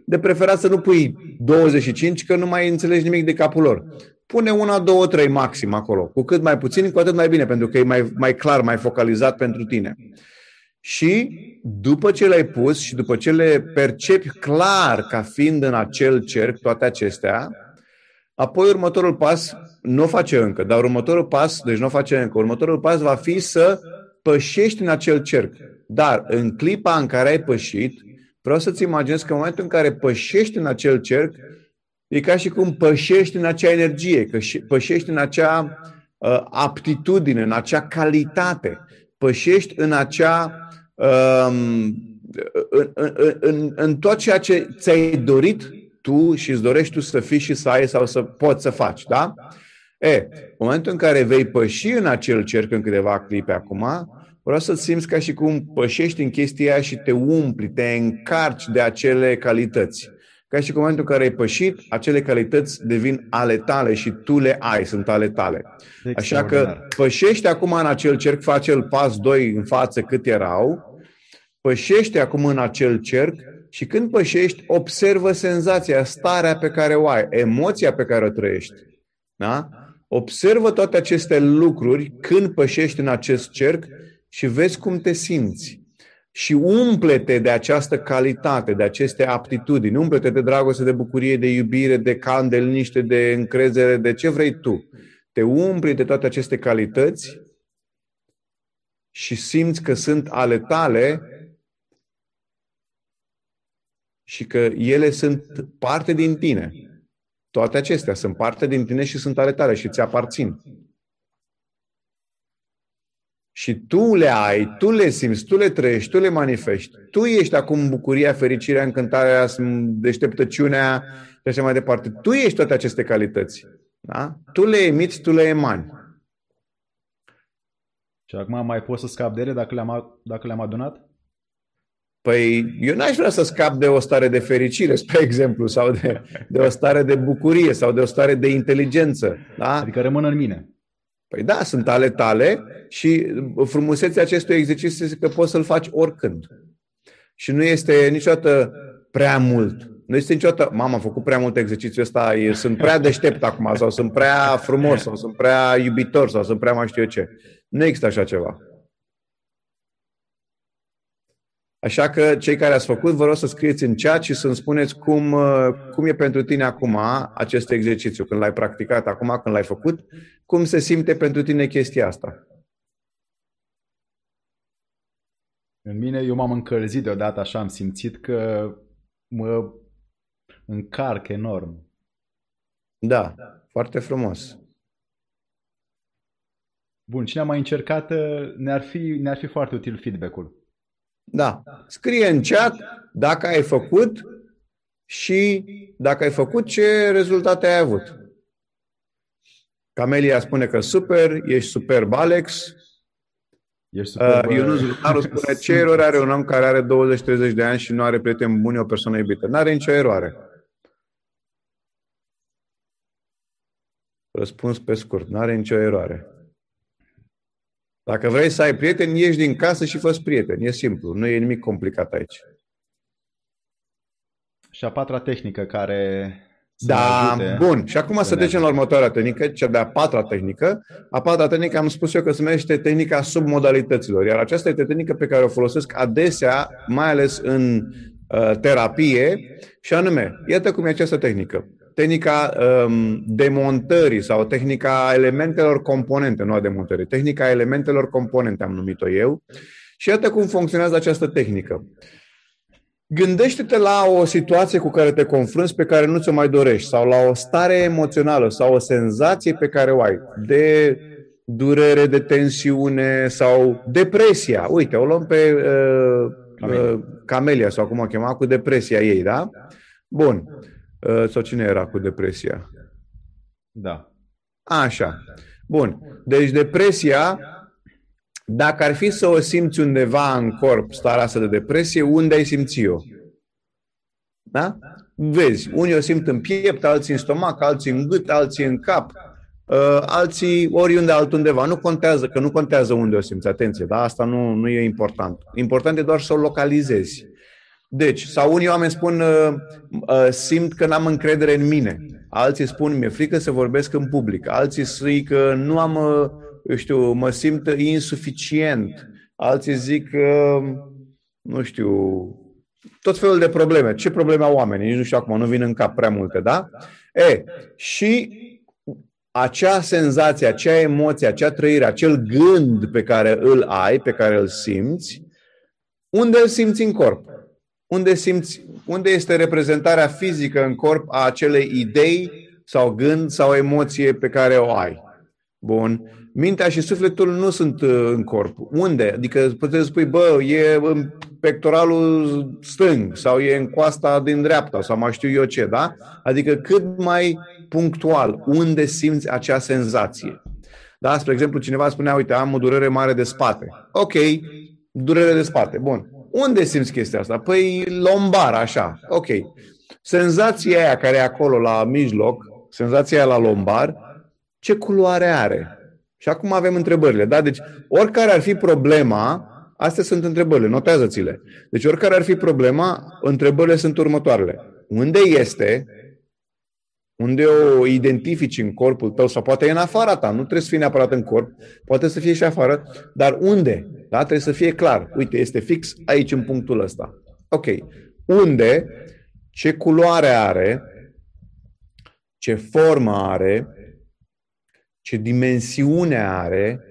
De preferat să nu pui 25, că nu mai înțelegi nimic de capul lor. Pune una, două, trei maxim acolo. Cu cât mai puțin, cu atât mai bine, pentru că e mai, mai clar, mai focalizat pentru tine. Și după ce le-ai pus și după ce le percepi clar ca fiind în acel cerc toate acestea, apoi următorul pas, nu o face încă, dar următorul pas, deci nu o face încă, următorul pas va fi să pășești în acel cerc. Dar în clipa în care ai pășit, vreau să-ți imaginezi că în momentul în care pășești în acel cerc, e ca și cum pășești în acea energie, că pășești în acea uh, aptitudine, în acea calitate, pășești în acea um, în, în, în, în tot ceea ce ți-ai dorit tu și îți dorești tu să fii și să ai sau să poți să faci, da? E, în momentul în care vei păși în acel cerc în câteva clipe acum, vreau să-ți simți ca și cum pășești în chestia aia și te umpli, te încarci de acele calități. Ca și cum în momentul în care ai pășit, acele calități devin ale tale și tu le ai, sunt ale tale. Așa că pășești acum în acel cerc, faci el pas 2 în față cât erau, pășește acum în acel cerc și când pășești, observă senzația, starea pe care o ai, emoția pe care o trăiești. Da? Observă toate aceste lucruri când pășești în acest cerc și vezi cum te simți. Și umplete de această calitate, de aceste aptitudini, umplete de dragoste, de bucurie, de iubire, de candel, niște de încredere, de ce vrei tu. Te umpli de toate aceste calități și simți că sunt ale tale și că ele sunt parte din tine. Toate acestea sunt parte din tine și sunt ale tale și ți aparțin. Și tu le ai, tu le simți, tu le trăiești, tu le manifesti. Tu ești acum bucuria, fericirea, încântarea, deșteptăciunea și așa mai departe. Tu ești toate aceste calități. Da? Tu le emiți, tu le emani. Și acum mai poți să scap de ele dacă le-am, dacă le-am adunat? Păi eu n-aș vrea să scap de o stare de fericire, spre exemplu, sau de, de o stare de bucurie, sau de o stare de inteligență. Da? Adică rămân în mine. Păi da, sunt ale tale și frumusețea acestui exercițiu este că poți să-l faci oricând. Și nu este niciodată prea mult. Nu este niciodată, mama, am făcut prea mult exercițiul ăsta, sunt prea deștept acum, sau sunt prea frumos, sau sunt prea iubitor, sau sunt prea mai știu eu ce. Nu există așa ceva. Așa că cei care ați făcut, vă rog să scrieți în chat și să-mi spuneți cum, uh, cum e pentru tine acum acest exercițiu, când l-ai practicat acum, când l-ai făcut, cum se simte pentru tine chestia asta. În mine, eu m-am încălzit deodată, așa am simțit că mă încarc enorm. Da, foarte frumos. Bun, cine a mai încercat, uh, ne-ar fi, ne-ar fi foarte util feedback-ul. Da. Scrie în chat dacă ai făcut și dacă ai făcut, ce rezultate ai avut. Camelia spune că super, ești superb, Alex. Ești super, uh, Ionuz Lunaru spune ce eroare are un om care are 20-30 de ani și nu are prieteni buni, o persoană iubită. Nu are nicio eroare. Răspuns pe scurt, nu are nicio eroare. Dacă vrei să ai prieteni, ieși din casă și fă prieteni. E simplu, nu e nimic complicat aici. Și a patra tehnică care da, bun. Și acum să trecem la următoarea tehnică, cea de-a patra tehnică. A patra tehnică am spus eu că se numește tehnica submodalităților, iar aceasta este tehnică pe care o folosesc adesea, mai ales în uh, terapie, și anume, iată cum e această tehnică tehnica um, demontării sau tehnica elementelor componente, nu a demontării, tehnica elementelor componente am numit-o eu. Și iată cum funcționează această tehnică. Gândește-te la o situație cu care te confrunți pe care nu ți-o mai dorești sau la o stare emoțională sau o senzație pe care o ai de durere, de tensiune sau depresia. Uite, o luăm pe uh, Camelia. Uh, Camelia sau cum o chema, cu depresia ei, da? Bun. Uh, sau cine era cu depresia? Da. Așa. Bun. Deci depresia, dacă ar fi să o simți undeva în corp, starea asta de depresie, unde ai simți-o? Da? Vezi, unii o simt în piept, alții în stomac, alții în gât, alții în cap, uh, alții oriunde altundeva. Nu contează, că nu contează unde o simți, atenție, da? Asta nu, nu e important. Important e doar să o localizezi. Deci, sau unii oameni spun, uh, uh, simt că n-am încredere în mine. Alții spun, mi-e frică să vorbesc în public. Alții zic că nu am, uh, eu știu, mă simt insuficient. Alții zic că, nu știu, tot felul de probleme. Ce probleme au oamenii? Nici nu știu acum, nu vin în cap prea multe, da? E, și acea senzație, acea emoție, acea trăire, acel gând pe care îl ai, pe care îl simți, unde îl simți în corp? Unde simți, unde este reprezentarea fizică în corp a acelei idei sau gând sau emoție pe care o ai. Bun. Mintea și sufletul nu sunt uh, în corp. Unde? Adică puteți spui, bă, e în pectoralul stâng sau e în coasta din dreapta sau mai știu eu ce, da? Adică cât mai punctual unde simți acea senzație. Da? Spre exemplu, cineva spunea, uite, am o durere mare de spate. Ok, durere de spate, bun. Unde simți chestia asta? Păi lombar, așa. Ok. Senzația aia care e acolo la mijloc, senzația aia la lombar, ce culoare are? Și acum avem întrebările. Da? Deci, oricare ar fi problema, astea sunt întrebările, notează-ți-le. Deci, oricare ar fi problema, întrebările sunt următoarele. Unde este? Unde o identifici în corpul tău sau poate e în afara ta, nu trebuie să fie neapărat în corp, poate să fie și afară, dar unde? Da? Trebuie să fie clar. Uite, este fix aici în punctul ăsta. Ok. Unde? Ce culoare are? Ce formă are? Ce dimensiune are?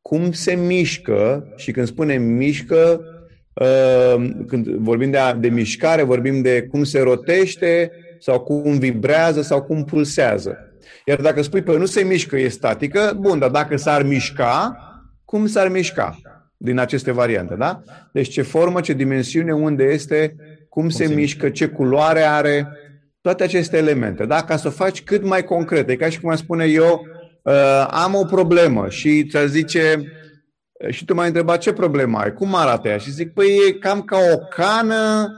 Cum se mișcă? Și când spunem mișcă, uh, când vorbim de, de mișcare, vorbim de cum se rotește, sau cum vibrează sau cum pulsează. Iar dacă spui, că nu se mișcă, e statică, bun, dar dacă s-ar mișca, cum s-ar mișca din aceste variante, da? Deci ce formă, ce dimensiune, unde este, cum, cum se, se mișcă, ce culoare are, toate aceste elemente, da? Ca să o faci cât mai concret. E ca și cum am spune eu, uh, am o problemă și ți zice, și tu m-ai întrebat ce problemă ai, cum arată ea? Și zic, păi e cam ca o cană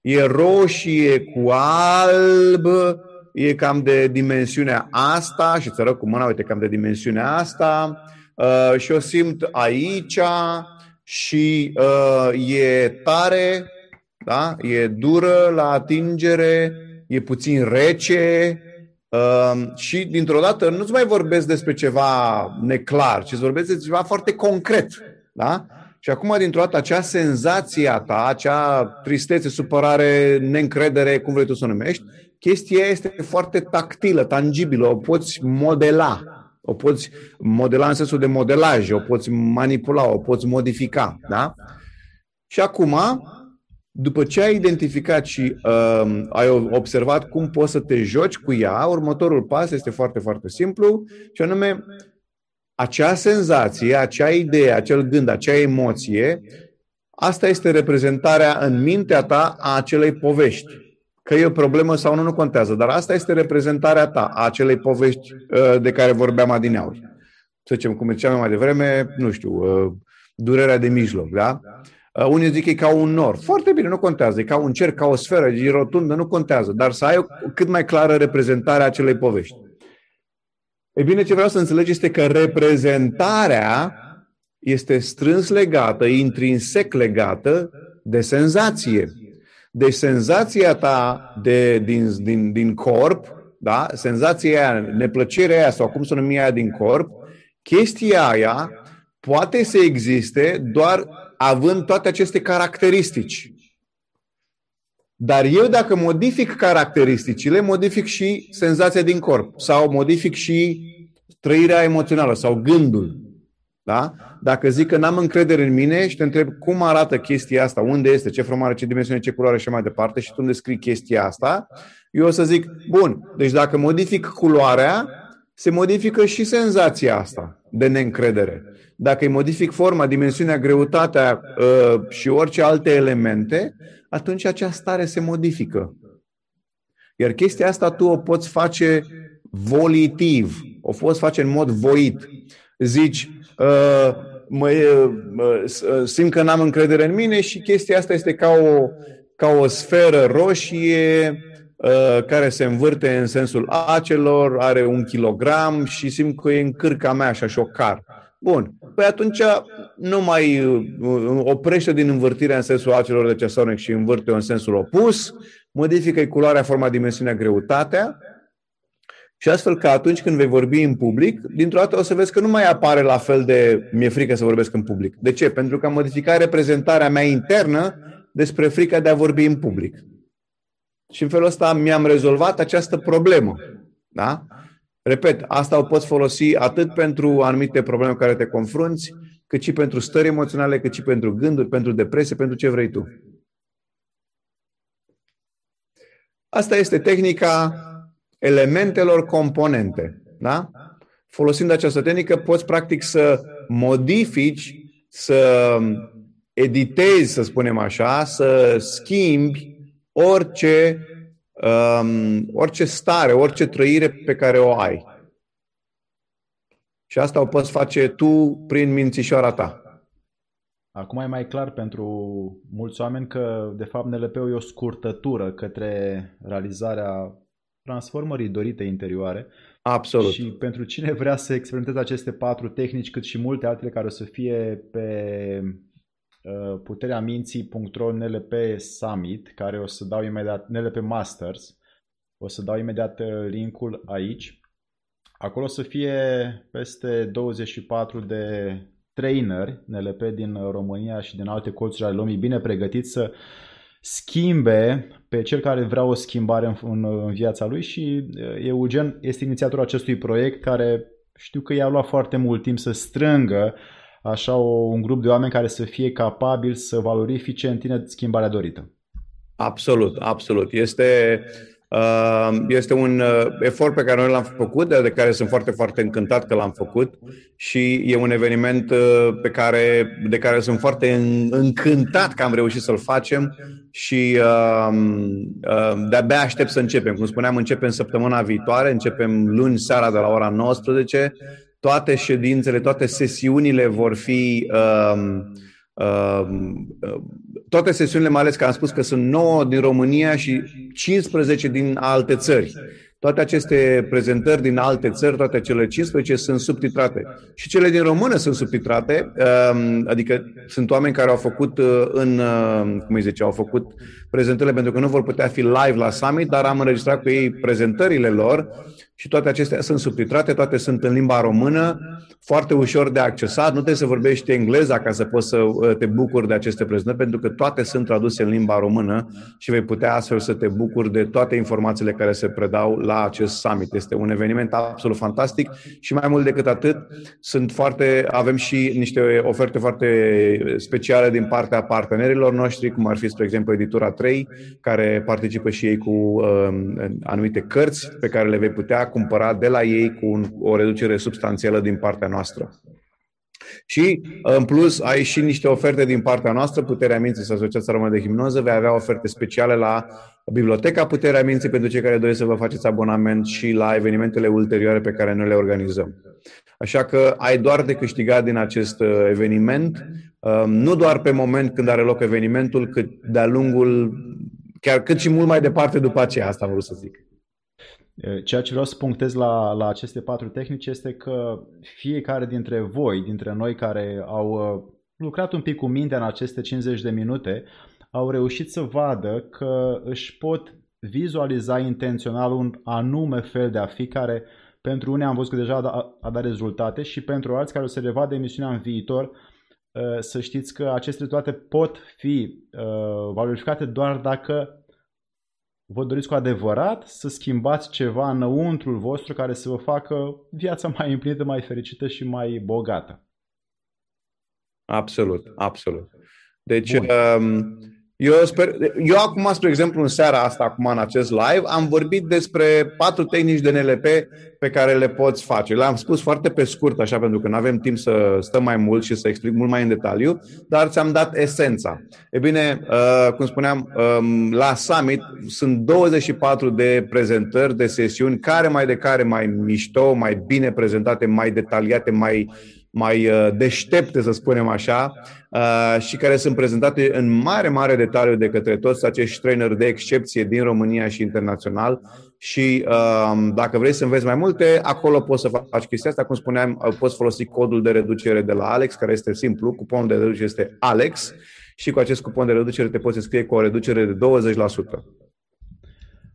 e roșie cu alb, e cam de dimensiunea asta și ți arăt cu mâna, uite, cam de dimensiunea asta uh, și o simt aici și uh, e tare, da? e dură la atingere, e puțin rece uh, și dintr-o dată nu-ți mai vorbesc despre ceva neclar, ci îți vorbesc despre ceva foarte concret. Da? Și acum, dintr-o dată, acea senzație a ta, acea tristețe, supărare, neîncredere, cum vrei tu să o numești, chestia este foarte tactilă, tangibilă, o poți modela. O poți modela în sensul de modelaj, o poți manipula, o poți modifica. Da? Și acum, după ce ai identificat și uh, ai observat cum poți să te joci cu ea, următorul pas este foarte, foarte simplu, și anume acea senzație, acea idee, acel gând, acea emoție, asta este reprezentarea în mintea ta a acelei povești. Că e o problemă sau nu, nu contează, dar asta este reprezentarea ta a acelei povești uh, de care vorbeam adineauri. Să zicem, cum ziceam mai devreme, nu știu, uh, durerea de mijloc, da? Uh, unii zic că e ca un nor. Foarte bine, nu contează. E ca un cerc, ca o sferă, e rotundă, nu contează. Dar să ai o cât mai clară reprezentare a acelei povești. E bine, ce vreau să înțelegi este că reprezentarea este strâns legată, intrinsec legată de senzație. Deci senzația ta de, din, din, din corp, da? senzația aia, neplăcerea aia sau cum să numim aia din corp, chestia aia poate să existe doar având toate aceste caracteristici. Dar eu dacă modific caracteristicile, modific și senzația din corp sau modific și trăirea emoțională sau gândul. Da? Dacă zic că n-am încredere în mine și te întreb cum arată chestia asta, unde este, ce formare, ce dimensiune, ce culoare și mai departe și tu îmi descrii chestia asta, eu o să zic, bun, deci dacă modific culoarea, se modifică și senzația asta de neîncredere. Dacă îi modific forma, dimensiunea, greutatea uh, și orice alte elemente, atunci acea stare se modifică. Iar chestia asta tu o poți face volitiv, o poți face în mod voit. Zici, uh, mă, uh, simt că n-am încredere în mine și chestia asta este ca o, ca o sferă roșie uh, care se învârte în sensul acelor, are un kilogram și simt că e în cârca mea așa și o car. Bun. Păi atunci nu mai uh, oprește din învârtirea în sensul acelor de cesarnic și învârte în sensul opus, modifică culoarea, forma, dimensiunea, greutatea și astfel că atunci când vei vorbi în public, dintr-o dată o să vezi că nu mai apare la fel de mi-e frică să vorbesc în public. De ce? Pentru că am modificat reprezentarea mea internă despre frica de a vorbi în public. Și în felul ăsta mi-am rezolvat această problemă. Da? Repet, asta o poți folosi atât pentru anumite probleme cu care te confrunți, cât și pentru stări emoționale, cât și pentru gânduri, pentru depresie, pentru ce vrei tu. Asta este tehnica elementelor componente. Da? Folosind această tehnică, poți practic să modifici, să editezi, să spunem așa, să schimbi orice um, orice stare, orice trăire pe care o ai. Și asta o poți face tu prin mințișoara ta. Acum e mai clar pentru mulți oameni că, de fapt, NLP-ul e o scurtătură către realizarea transformării dorite interioare. Absolut. Și pentru cine vrea să experimenteze aceste patru tehnici, cât și multe altele care o să fie pe uh, puterea minții.ro NLP Summit, care o să dau imediat, NLP Masters, o să dau imediat uh, linkul aici. Acolo o să fie peste 24 de traineri NLP din România și din alte colțuri ale lumii bine pregătiți să schimbe pe cel care vrea o schimbare în, în, în viața lui și Eugen este inițiatorul acestui proiect care știu că i-a luat foarte mult timp să strângă așa o, un grup de oameni care să fie capabili să valorifice în tine schimbarea dorită. Absolut, absolut. Este Uh, este un uh, efort pe care noi l-am făcut, de care sunt foarte, foarte încântat că l-am făcut și e un eveniment uh, pe care, de care sunt foarte încântat că am reușit să-l facem și de-abia aștept să începem. Cum spuneam, începem săptămâna viitoare, începem luni seara de la ora 19. Toate ședințele, toate sesiunile vor fi uh, Ehm, toate sesiunile, mai ales că am spus că sunt 9 din România și 15 din alte țări. Toate aceste prezentări din alte țări, toate cele 15 sunt subtitrate. Și cele din română sunt subtitrate, ehm, adică sunt oameni care au făcut uh, în, uh, cum îi zice, au făcut prezentările pentru că nu vor putea fi live la summit, dar am înregistrat cu ei prezentările lor și toate acestea sunt subtitrate, toate sunt în limba română, foarte ușor de accesat, nu trebuie să vorbești engleza ca să poți să uh, te bucuri de aceste prezentări, pentru că toate sunt traduse în limba română și vei putea astfel să te bucuri de toate informațiile care se predau la acest summit. Este un eveniment absolut fantastic și mai mult decât atât, sunt foarte, avem și niște oferte foarte speciale din partea partenerilor noștri, cum ar fi, spre exemplu, Editura 3, care participă și ei cu uh, anumite cărți pe care le vei putea cumpăra de la ei cu un, o reducere substanțială din partea noastră. Și, în plus, ai și niște oferte din partea noastră, Puterea Minții sau Asociația Română de Hipnoză, vei avea oferte speciale la Biblioteca Puterea Minții pentru cei care doriți să vă faceți abonament și la evenimentele ulterioare pe care noi le organizăm. Așa că ai doar de câștigat din acest uh, eveniment, um, nu doar pe moment când are loc evenimentul, cât de-a lungul, chiar cât și mult mai departe după aceea, asta am vrut să zic. Ceea ce vreau să punctez la, la aceste patru tehnici este că fiecare dintre voi, dintre noi care au lucrat un pic cu mintea în aceste 50 de minute, au reușit să vadă că își pot vizualiza intențional un anume fel de a fi care pentru unii am văzut că deja a, a dat rezultate și pentru alții care o să revadă emisiunea în viitor să știți că aceste rezultate pot fi valorificate doar dacă vă doriți cu adevărat să schimbați ceva înăuntrul vostru care să vă facă viața mai împlinită, mai fericită și mai bogată. Absolut, absolut. Deci, um, eu, sper, eu acum, spre exemplu, în seara asta, acum în acest live, am vorbit despre patru tehnici de NLP pe care le poți face. Le-am spus foarte pe scurt, așa, pentru că nu avem timp să stăm mai mult și să explic mult mai în detaliu, dar ți-am dat esența. E bine, uh, cum spuneam, um, la Summit sunt 24 de prezentări, de sesiuni, care mai de care mai mișto, mai bine prezentate, mai detaliate, mai mai uh, deștepte, să spunem așa, uh, și care sunt prezentate în mare, mare detaliu de către toți acești traineri de excepție din România și internațional. Și uh, dacă vrei să înveți mai multe, acolo poți să faci chestia asta. Cum spuneam, poți folosi codul de reducere de la Alex, care este simplu. Cuponul de reducere este Alex și cu acest cupon de reducere te poți scrie cu o reducere de 20%.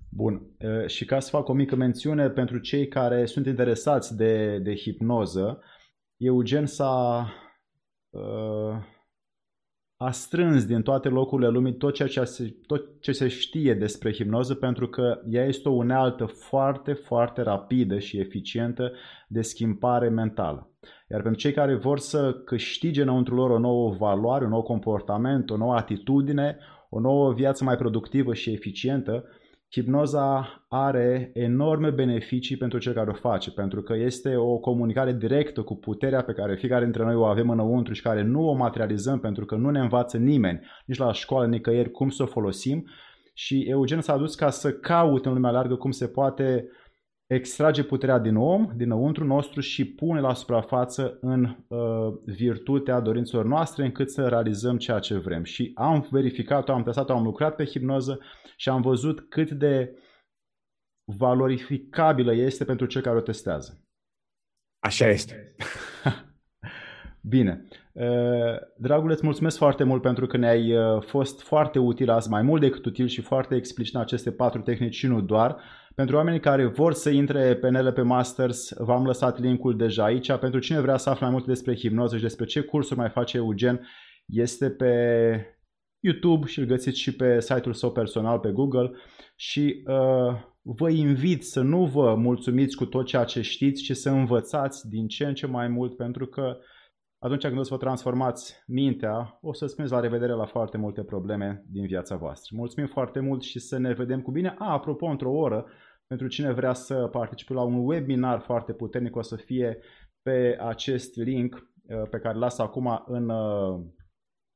Bun. Și ca să fac o mică mențiune pentru cei care sunt interesați de, de hipnoză, Eugen s-a uh, a strâns din toate locurile lumii tot ceea ce se, tot ce se știe despre hipnoză pentru că ea este o unealtă foarte, foarte rapidă și eficientă de schimbare mentală. Iar pentru cei care vor să câștige înăuntru lor o nouă valoare, un nou comportament, o nouă atitudine, o nouă viață mai productivă și eficientă, Hipnoza are enorme beneficii pentru cel care o face, pentru că este o comunicare directă cu puterea pe care fiecare dintre noi o avem înăuntru și care nu o materializăm pentru că nu ne învață nimeni, nici la școală, nicăieri, cum să o folosim. Și Eugen s-a dus ca să caute în lumea largă cum se poate extrage puterea din om, dinăuntru nostru și pune la suprafață în uh, virtutea dorințelor noastre încât să realizăm ceea ce vrem. Și am verificat-o, am testat-o, am lucrat pe hipnoză și am văzut cât de valorificabilă este pentru cel care o testează. Așa este. Bine. Uh, dragule, îți mulțumesc foarte mult pentru că ne-ai uh, fost foarte util azi, mai mult decât util și foarte explicit în aceste patru tehnici și nu doar. Pentru oamenii care vor să intre pe NLP Masters, v-am lăsat linkul deja aici. Pentru cine vrea să afle mai multe despre hipnoză și despre ce cursuri mai face Eugen, este pe YouTube și îl găsiți și pe site-ul său personal pe Google și uh, vă invit să nu vă mulțumiți cu tot ceea ce știți, ci să învățați din ce în ce mai mult pentru că atunci când o să vă transformați mintea, o să spuneți la revedere la foarte multe probleme din viața voastră. Mulțumim foarte mult și să ne vedem cu bine. A, apropo, într-o oră, pentru cine vrea să participe la un webinar foarte puternic, o să fie pe acest link uh, pe care las acum în uh,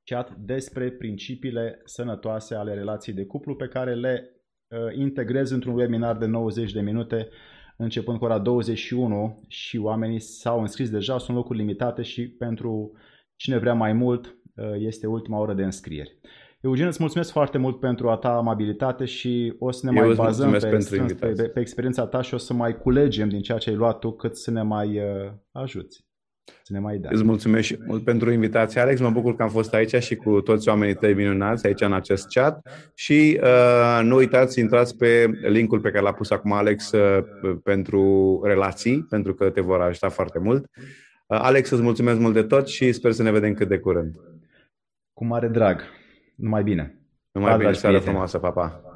chat despre principiile sănătoase ale relației de cuplu pe care le uh, integrez într-un webinar de 90 de minute începând cu ora 21 și oamenii s-au înscris deja, sunt locuri limitate și pentru cine vrea mai mult este ultima oră de înscriere. Eugen, îți mulțumesc foarte mult pentru a ta amabilitate și o să ne Eu mai bazăm pe, pe, pe, pe experiența ta și o să mai culegem din ceea ce ai luat tu cât să ne mai uh, ajuți. Să ne mai dai. Îți mulțumesc și mult pentru invitație, Alex. Mă bucur că am fost aici și cu toți oamenii tăi minunați aici în acest chat. Și uh, nu uitați, intrați pe linkul pe care l-a pus acum Alex uh, pentru relații, pentru că te vor ajuta foarte mult. Uh, Alex, îți mulțumesc mult de tot și sper să ne vedem cât de curând. Cu mare drag. Numai bine. Numai bine, seară frumoasă, papa. Pa.